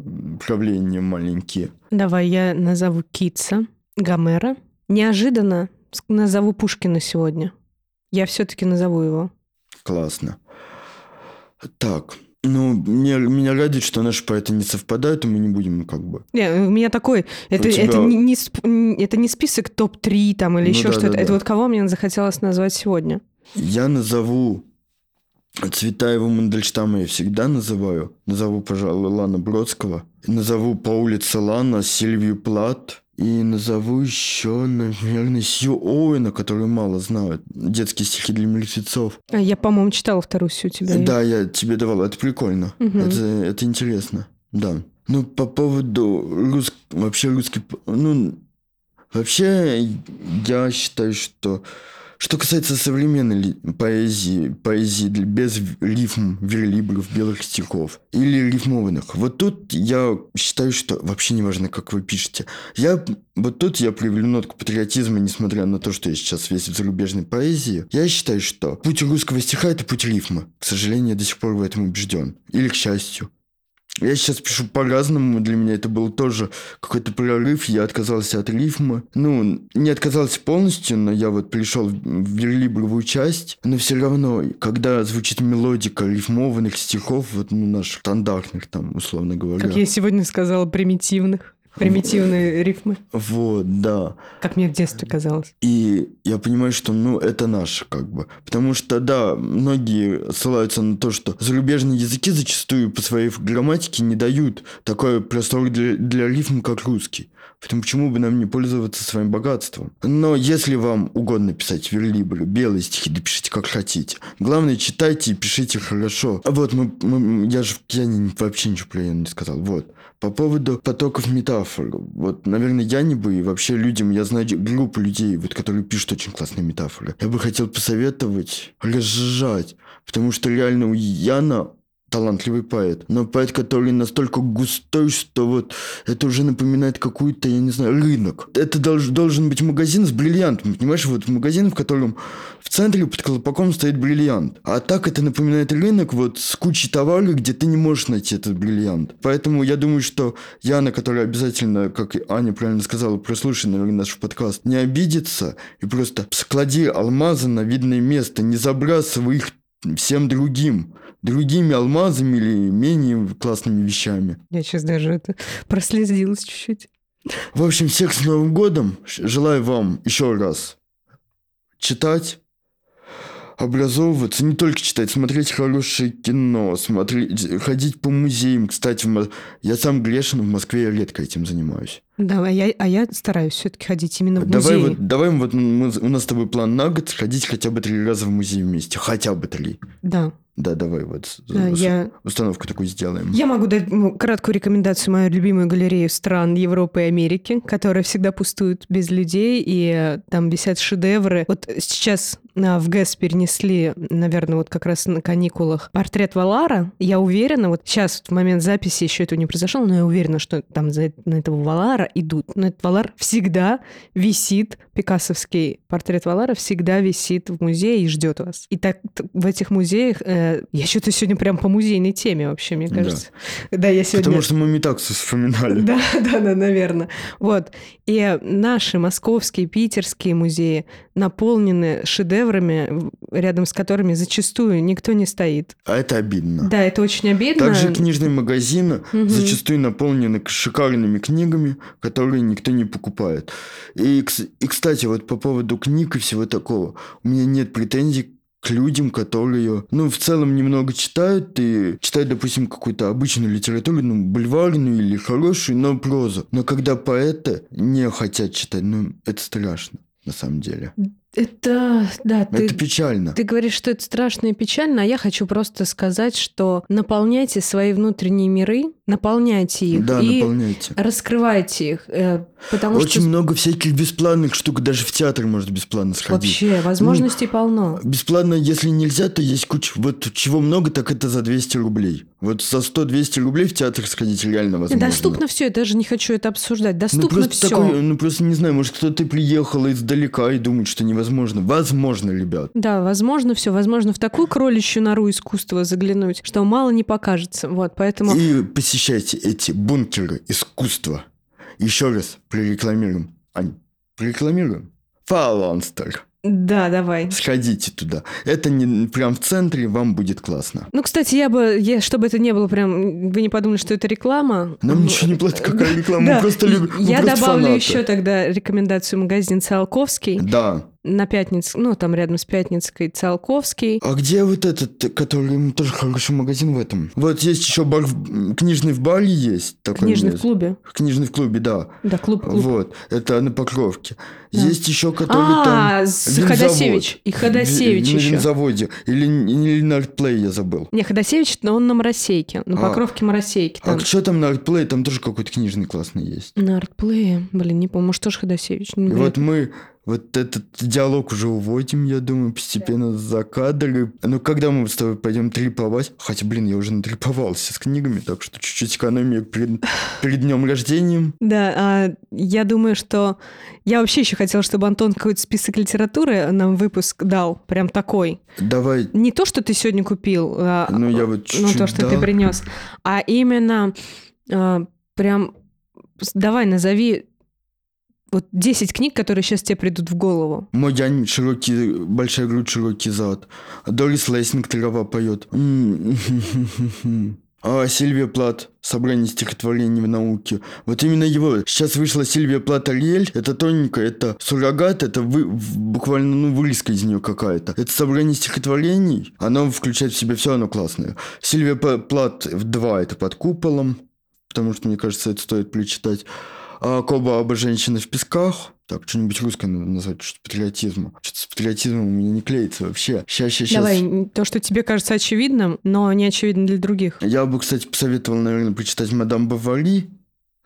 правления маленькие. Давай я назову Китса, Гомера. Неожиданно назову Пушкина сегодня. Я все-таки назову его. Классно. Так, ну, мне, меня радует, что наши поэты не совпадают, и мы не будем как бы... Не, у меня такой, это, тебя- это, не, не это не список топ-3 там или Ну еще да, что-то. да, это да. вот кого мне захотелось назвать сегодня. Я назову Цветаева Мандельштама я всегда называю. Назову, пожалуй, Лана Бродского. Назову по улице Лана Сильвию Плат. И назову еще, наверное, Сью Оуэна, которую мало знают. Детские стихи для мертвецов. А, Я, по-моему, читала вторую у тебя. Да, я тебе давал. Это прикольно. Мгм. Это, это интересно. Да. Ну, по поводу рус... вообще русский... Ну, вообще, я считаю, что... Что касается современной поэзии, поэзии без рифм, верлибров, белых стихов или рифмованных, вот тут я считаю, что вообще не важно, как вы пишете. Я, вот тут я проявлю нотку патриотизма, несмотря на то, что я сейчас весь в зарубежной поэзии. Я считаю, что путь русского стиха – это путь рифма. К сожалению, я до сих пор в этом убежден. Или к счастью. Я сейчас пишу по-разному, для меня это был тоже какой-то прорыв, я отказался от рифма. Ну, не отказался полностью, но я вот пришел в верлибровую часть, но все равно, когда звучит мелодика рифмованных стихов, вот, ну, наших стандартных там, условно говоря. Как я сегодня сказала, примитивных. Примитивные рифмы. Вот, да. Как мне в детстве казалось. И я понимаю, что, ну, это наше, как бы. Потому что, да, многие ссылаются на то, что зарубежные языки зачастую по своей грамматике не дают такой простор для, для рифм, как русский. Поэтому почему бы нам не пользоваться своим богатством? Но если вам угодно писать верлибры, белые стихи, да пишите как хотите. Главное, читайте и пишите хорошо. А вот мы, мы я же я не, вообще ничего про не сказал. Вот. По поводу потоков метафор. Вот, наверное, я не бы и вообще людям, я знаю группу людей, вот, которые пишут очень классные метафоры. Я бы хотел посоветовать разжать, потому что реально у Яна талантливый поэт. Но поэт, который настолько густой, что вот это уже напоминает какую-то, я не знаю, рынок. Это долж, должен быть магазин с бриллиантом, понимаешь? Вот магазин, в котором в центре под колпаком стоит бриллиант. А так это напоминает рынок вот с кучей товаров, где ты не можешь найти этот бриллиант. Поэтому я думаю, что Яна, которая обязательно, как Аня правильно сказала, прослушай, наверное, наш подкаст, не обидится и просто склади алмазы на видное место, не забрасывай их всем другим другими алмазами или менее классными вещами. Я сейчас даже это прослезилась чуть-чуть. В общем, всех с Новым годом. Желаю вам еще раз читать, образовываться, не только читать, смотреть хорошее кино, смотреть, ходить по музеям. Кстати, я сам грешен, в Москве я редко этим занимаюсь. Да, а я, а я стараюсь все-таки ходить именно в давай музей. Вот, давай вот мы, у нас с тобой план на год сходить хотя бы три раза в музей вместе. Хотя бы три. Да. Да, давай вот да, я... установку такую сделаем. Я могу дать краткую рекомендацию мою любимую галерею стран Европы и Америки, которая всегда пустует без людей, и э, там висят шедевры. Вот сейчас а, в ГЭС перенесли, наверное, вот как раз на каникулах портрет Валара. Я уверена, вот сейчас в момент записи еще этого не произошло, но я уверена, что там за, на этого Валара идут. Но этот Валар всегда висит, пикассовский портрет Валара всегда висит в музее и ждет вас. И так в этих музеях э, я что-то сегодня прям по музейной теме вообще, мне кажется. Да, да я сегодня... Потому что мы Метаксу вспоминали. Да, да, да, наверное. Вот. И наши московские, питерские музеи наполнены шедеврами, рядом с которыми зачастую никто не стоит. А это обидно. Да, это очень обидно. Также книжные магазины угу. зачастую наполнены шикарными книгами, которые никто не покупает. И, и, кстати, вот по поводу книг и всего такого, у меня нет претензий к людям, которые, ну, в целом немного читают и читают, допустим, какую-то обычную литературу, ну, бульварную или хорошую, но прозу. Но когда поэты не хотят читать, ну, это страшно на самом деле. Это, да, ты, это печально. Ты говоришь, что это страшно и печально, а я хочу просто сказать, что наполняйте свои внутренние миры, наполняйте их да, и наполняйте. раскрывайте их, э, потому Очень что много всяких бесплатных штук, даже в театр может бесплатно сходить. Вообще возможностей ну, полно. Бесплатно, если нельзя, то есть куча. Вот чего много, так это за 200 рублей. Вот за 100-200 рублей в театр сходить реально возможно. Доступно все, я даже не хочу это обсуждать. Доступно ну, все. Такой, ну просто не знаю, может кто-то приехал издалека и думает, что невозможно. Возможно, ребят. Да, возможно все. Возможно в такую кроличью нору искусства заглянуть, что мало не покажется. Вот, поэтому... И посещайте эти бункеры искусства. Еще раз прорекламируем. Ань, прорекламируем. Фаланстер. Да, давай. Сходите туда. Это не прям в центре, вам будет классно. Ну, кстати, я бы, я, чтобы это не было прям, вы не подумали, что это реклама. Нам ничего не платит, какая реклама, мы просто любим. Я добавлю еще тогда рекомендацию магазин Циолковский. Да на Пятниц, ну, там рядом с Пятницкой Циолковский. А где вот этот, который тоже хороший магазин в этом? Вот есть еще бар, в, книжный в Бали есть. Такой книжный мест. в клубе. Книжный в клубе, да. Да, клуб, клуб. Вот, это на Покровке. Да. Есть еще, который а, там... с Ходосевич. И Ходосевич в, еще. На заводе. Или, или на Артплей я забыл. Не, Ходосевич, но он на Моросейке. На а. Покровке Моросейки. Там. А что там на Артплей? Там тоже какой-то книжный классный есть. На Артплее? Блин, не помню, может, тоже Ходосевич. И вот мы вот этот диалог уже уводим, я думаю, постепенно за кадры. Ну, когда мы с тобой пойдем триповать, хотя, блин, я уже натриповался с книгами, так что чуть-чуть экономия перед, перед днем рождения. Да, а я думаю, что я вообще еще хотела, чтобы Антон какой-то список литературы нам выпуск дал, прям такой. Давай. Не то, что ты сегодня купил, а, ну, я вот ну, то, что дал. ты принес, а именно а, прям давай назови вот 10 книг, которые сейчас тебе придут в голову. Мо Янь широкий, большая грудь, широкий зад. Дорис Лейсинг трава поет. А Сильвия Плат, собрание стихотворений в науке. Вот именно его. Сейчас вышла Сильвия Плат Ариэль. Это тоненько, это суррогат, это вы, буквально ну, вырезка из нее какая-то. Это собрание стихотворений. Оно включает в себя все, оно классное. Сильвия Плат в два это под куполом, потому что, мне кажется, это стоит прочитать. А Коба оба женщины в песках. Так, что-нибудь русское надо назвать, что-то патриотизма. Что-то с патриотизмом у меня не клеится вообще. Сейчас, сейчас, сейчас. Давай, то, что тебе кажется очевидным, но не очевидно для других. Я бы, кстати, посоветовал, наверное, почитать «Мадам Бавари».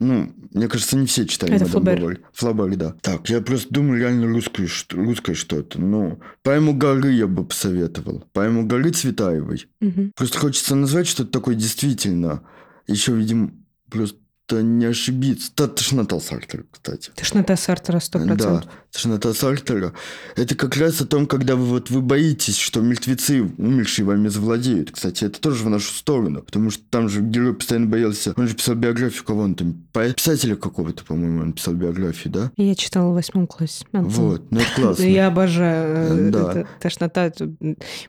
Ну, мне кажется, не все читали Это «Мадам Флобер. Бавари». Флобер, да. Так, я просто думаю, реально русское, русское что-то. Ну, «Поэму горы» я бы посоветовал. «Поэму горы» Цветаевой. Мгм. Просто хочется назвать что-то такое действительно. Еще, видимо, просто не ошибиться. Та тошнота Сартера, кстати. Тошнота Сартера 100%. Да, тошнота Сартера. Это как раз о том, когда вы вот вы боитесь, что мертвецы, умершие вами завладеют. Кстати, это тоже в нашу сторону, потому что там же герой постоянно боялся. Он же писал биографию кого он там, писателя какого-то, по-моему, он писал биографию, да? Я читала в восьмом классе. Антон. Вот, ну это классно. Я обожаю. э, Да. это тошнота, это,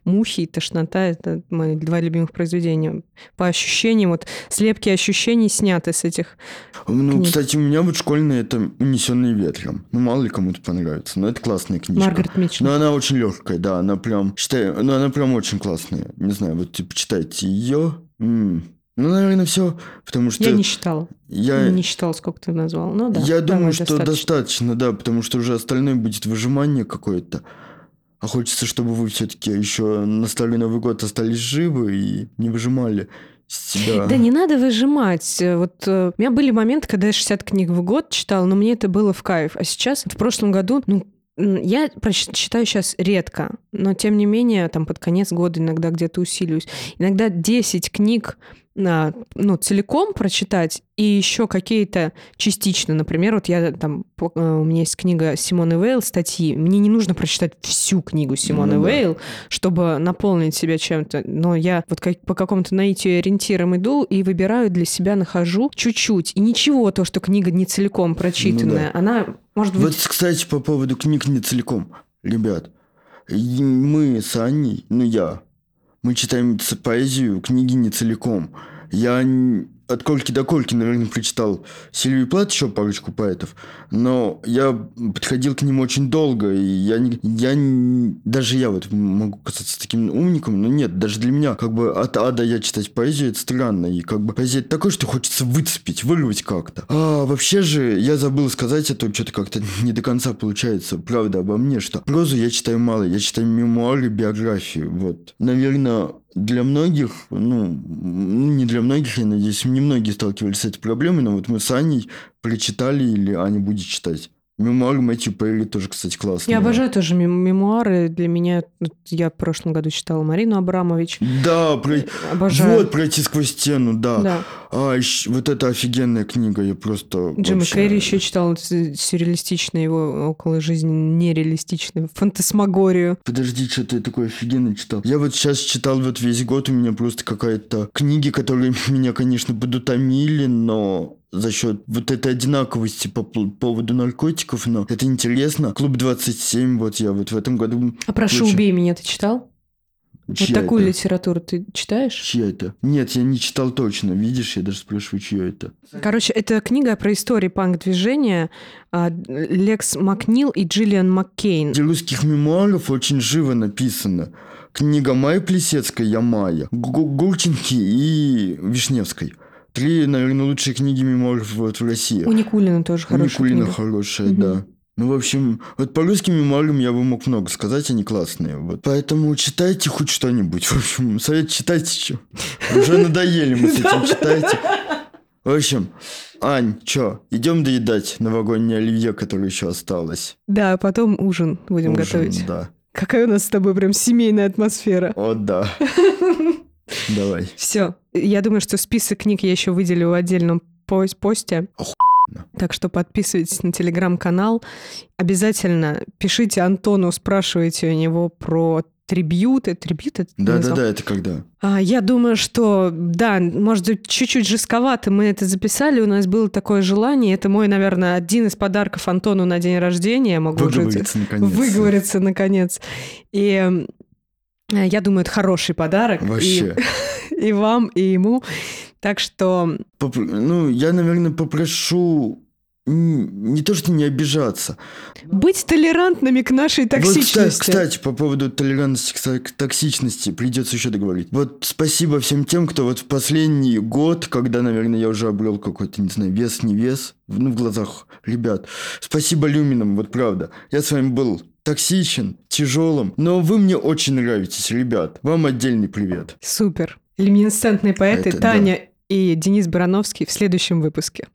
мухи и тошнота – это мои два любимых произведения. По ощущениям, вот слепки ощущений сняты с этих. Ну, книг. кстати, у меня вот школьная это «Унесенные ветром». Ну, мало ли кому-то понравится, но это классная книжка. Маргарет Митчелл. Но она очень легкая, да, она прям, считаю, ну, она прям очень классная. Не знаю, вот типа читайте ее. Ну, наверное, все, потому что Я не считала. я, Не считала, сколько ты назвал. Ну да. я думаю, что достаточно. достаточно. да, потому что уже остальное будет выжимание какое-то. А хочется, чтобы вы все-таки еще на Старый Новый год остались живы и не выжимали себя. Да не надо выжимать. Э, Вот э, у меня были моменты, когда я 60 книг в год читала, но мне это было в кайф. А сейчас, в прошлом году, ну, я читаю сейчас редко, но тем не менее, там под конец года иногда где-то усиливаюсь. Иногда 10 книг ну, целиком прочитать и еще какие-то частично. Например, вот я там, э, у меня есть книга Симоны Вейл, статьи. Мне не нужно прочитать всю книгу Симоны Ну да. Вейл, чтобы наполнить себя чем-то. Но я вот как, по какому-то наитию ориентирам иду и выбираю для себя, нахожу чуть-чуть. И ничего, то, что книга не целиком прочитанная, она может быть... Вот, кстати, по поводу книг не целиком. Ребят, мы с Аней, ну я, мы читаем поэзию, книги не целиком. Я от Кольки до Кольки, наверное, прочитал Сильвию Плат, еще парочку поэтов, но я подходил к ним очень долго, и я, не, я не- даже я вот могу казаться таким умником, но нет, даже для меня как бы от А до Я читать поэзию, это странно, и как бы поэзия это такое, что хочется выцепить, вырвать как-то. А вообще же, я забыл сказать, это что-то как-то не до конца получается, правда, обо мне, что прозу я читаю мало, я читаю мемуары, биографии, вот. Наверное, для многих, ну, не для многих, я надеюсь, немногие сталкивались с этой проблемой, но вот мы с Аней прочитали, или Аня будет читать. Мемуары Мэтью Перри тоже, кстати, классные. Я обожаю тоже мем- мемуары. Для меня... Я в прошлом году читала Марину Абрамович. Да, про... Обожаю. вот пройти сквозь стену, да. Да. А, ещё- вот это офигенная книга, я просто... Джима вообще- Керри еще читал с- сюрреалистичный его около жизни нереалистичный фантасмагорию. Подожди, что ты такое офигенно читал? Я вот сейчас читал вот весь год, у меня просто какая-то книги, которые меня, конечно, подутомили, но за счет вот этой одинаковости по поводу наркотиков, но это интересно. Клуб 27, вот я вот в этом году... А прошу, Очень. убей меня, ты читал? Вот Чья такую это? литературу ты читаешь? Чья это? Нет, я не читал точно. Видишь, я даже спрашиваю, чье это. Короче, это книга про историю панк-движения а, Лекс Макнил и Джиллиан Маккейн. Среди русских мемуаров очень живо написано. Книга Майи Плесецкой «Я Майя», Гу- Гурченки и Вишневской. Три, наверное, лучшие книги мемуаров вот в России. У Никулина тоже У хорошая Никулина книга. хорошая, Мгм. да. Ну, в общем, вот по русским мемуарам я бы мог много сказать, они классные. Вот. Поэтому читайте хоть что-нибудь. В общем, совет читайте что. Уже надоели мы с этим читайте. В общем, Ань, чё, идем доедать новогоднее оливье, которое еще осталось. Да, потом ужин будем Ужин, готовить. Да. Какая у нас с тобой прям семейная атмосфера. О, да. Давай. Все. Я думаю, что список книг я еще выделю в отдельном пос- посте. Так что подписывайтесь на телеграм-канал. Обязательно пишите Антону, спрашивайте у него про трибьюты. Трибьюты? ты назвал? Да-да-да, это когда? А, Я думаю, что, да, может быть, чуть-чуть жестковато мы это записали. У нас было такое желание. Это мой, наверное, один из подарков Антону на день рождения. Я могу уже Выговориться, наконец. выговориться наконец. И я думаю, это хороший подарок. И- Вообще. И, вам, и ему. Так что Поп- Ну, я, наверное, попрошу не то, что не обижаться. Быть толерантными к нашей токсичности. Вот, кстати, по поводу толерантности к токсичности придется еще договорить. Вот спасибо всем тем, кто вот в последний год, когда, наверное, я уже обрел какой-то, не знаю, вес, не вес, ну, в глазах ребят. Спасибо Люминам, вот правда. Я с вами был токсичен, тяжелым, но вы мне очень нравитесь, ребят. Вам отдельный привет. Супер. Люминесцентные поэты Это, Таня да. и Денис Барановский в следующем выпуске.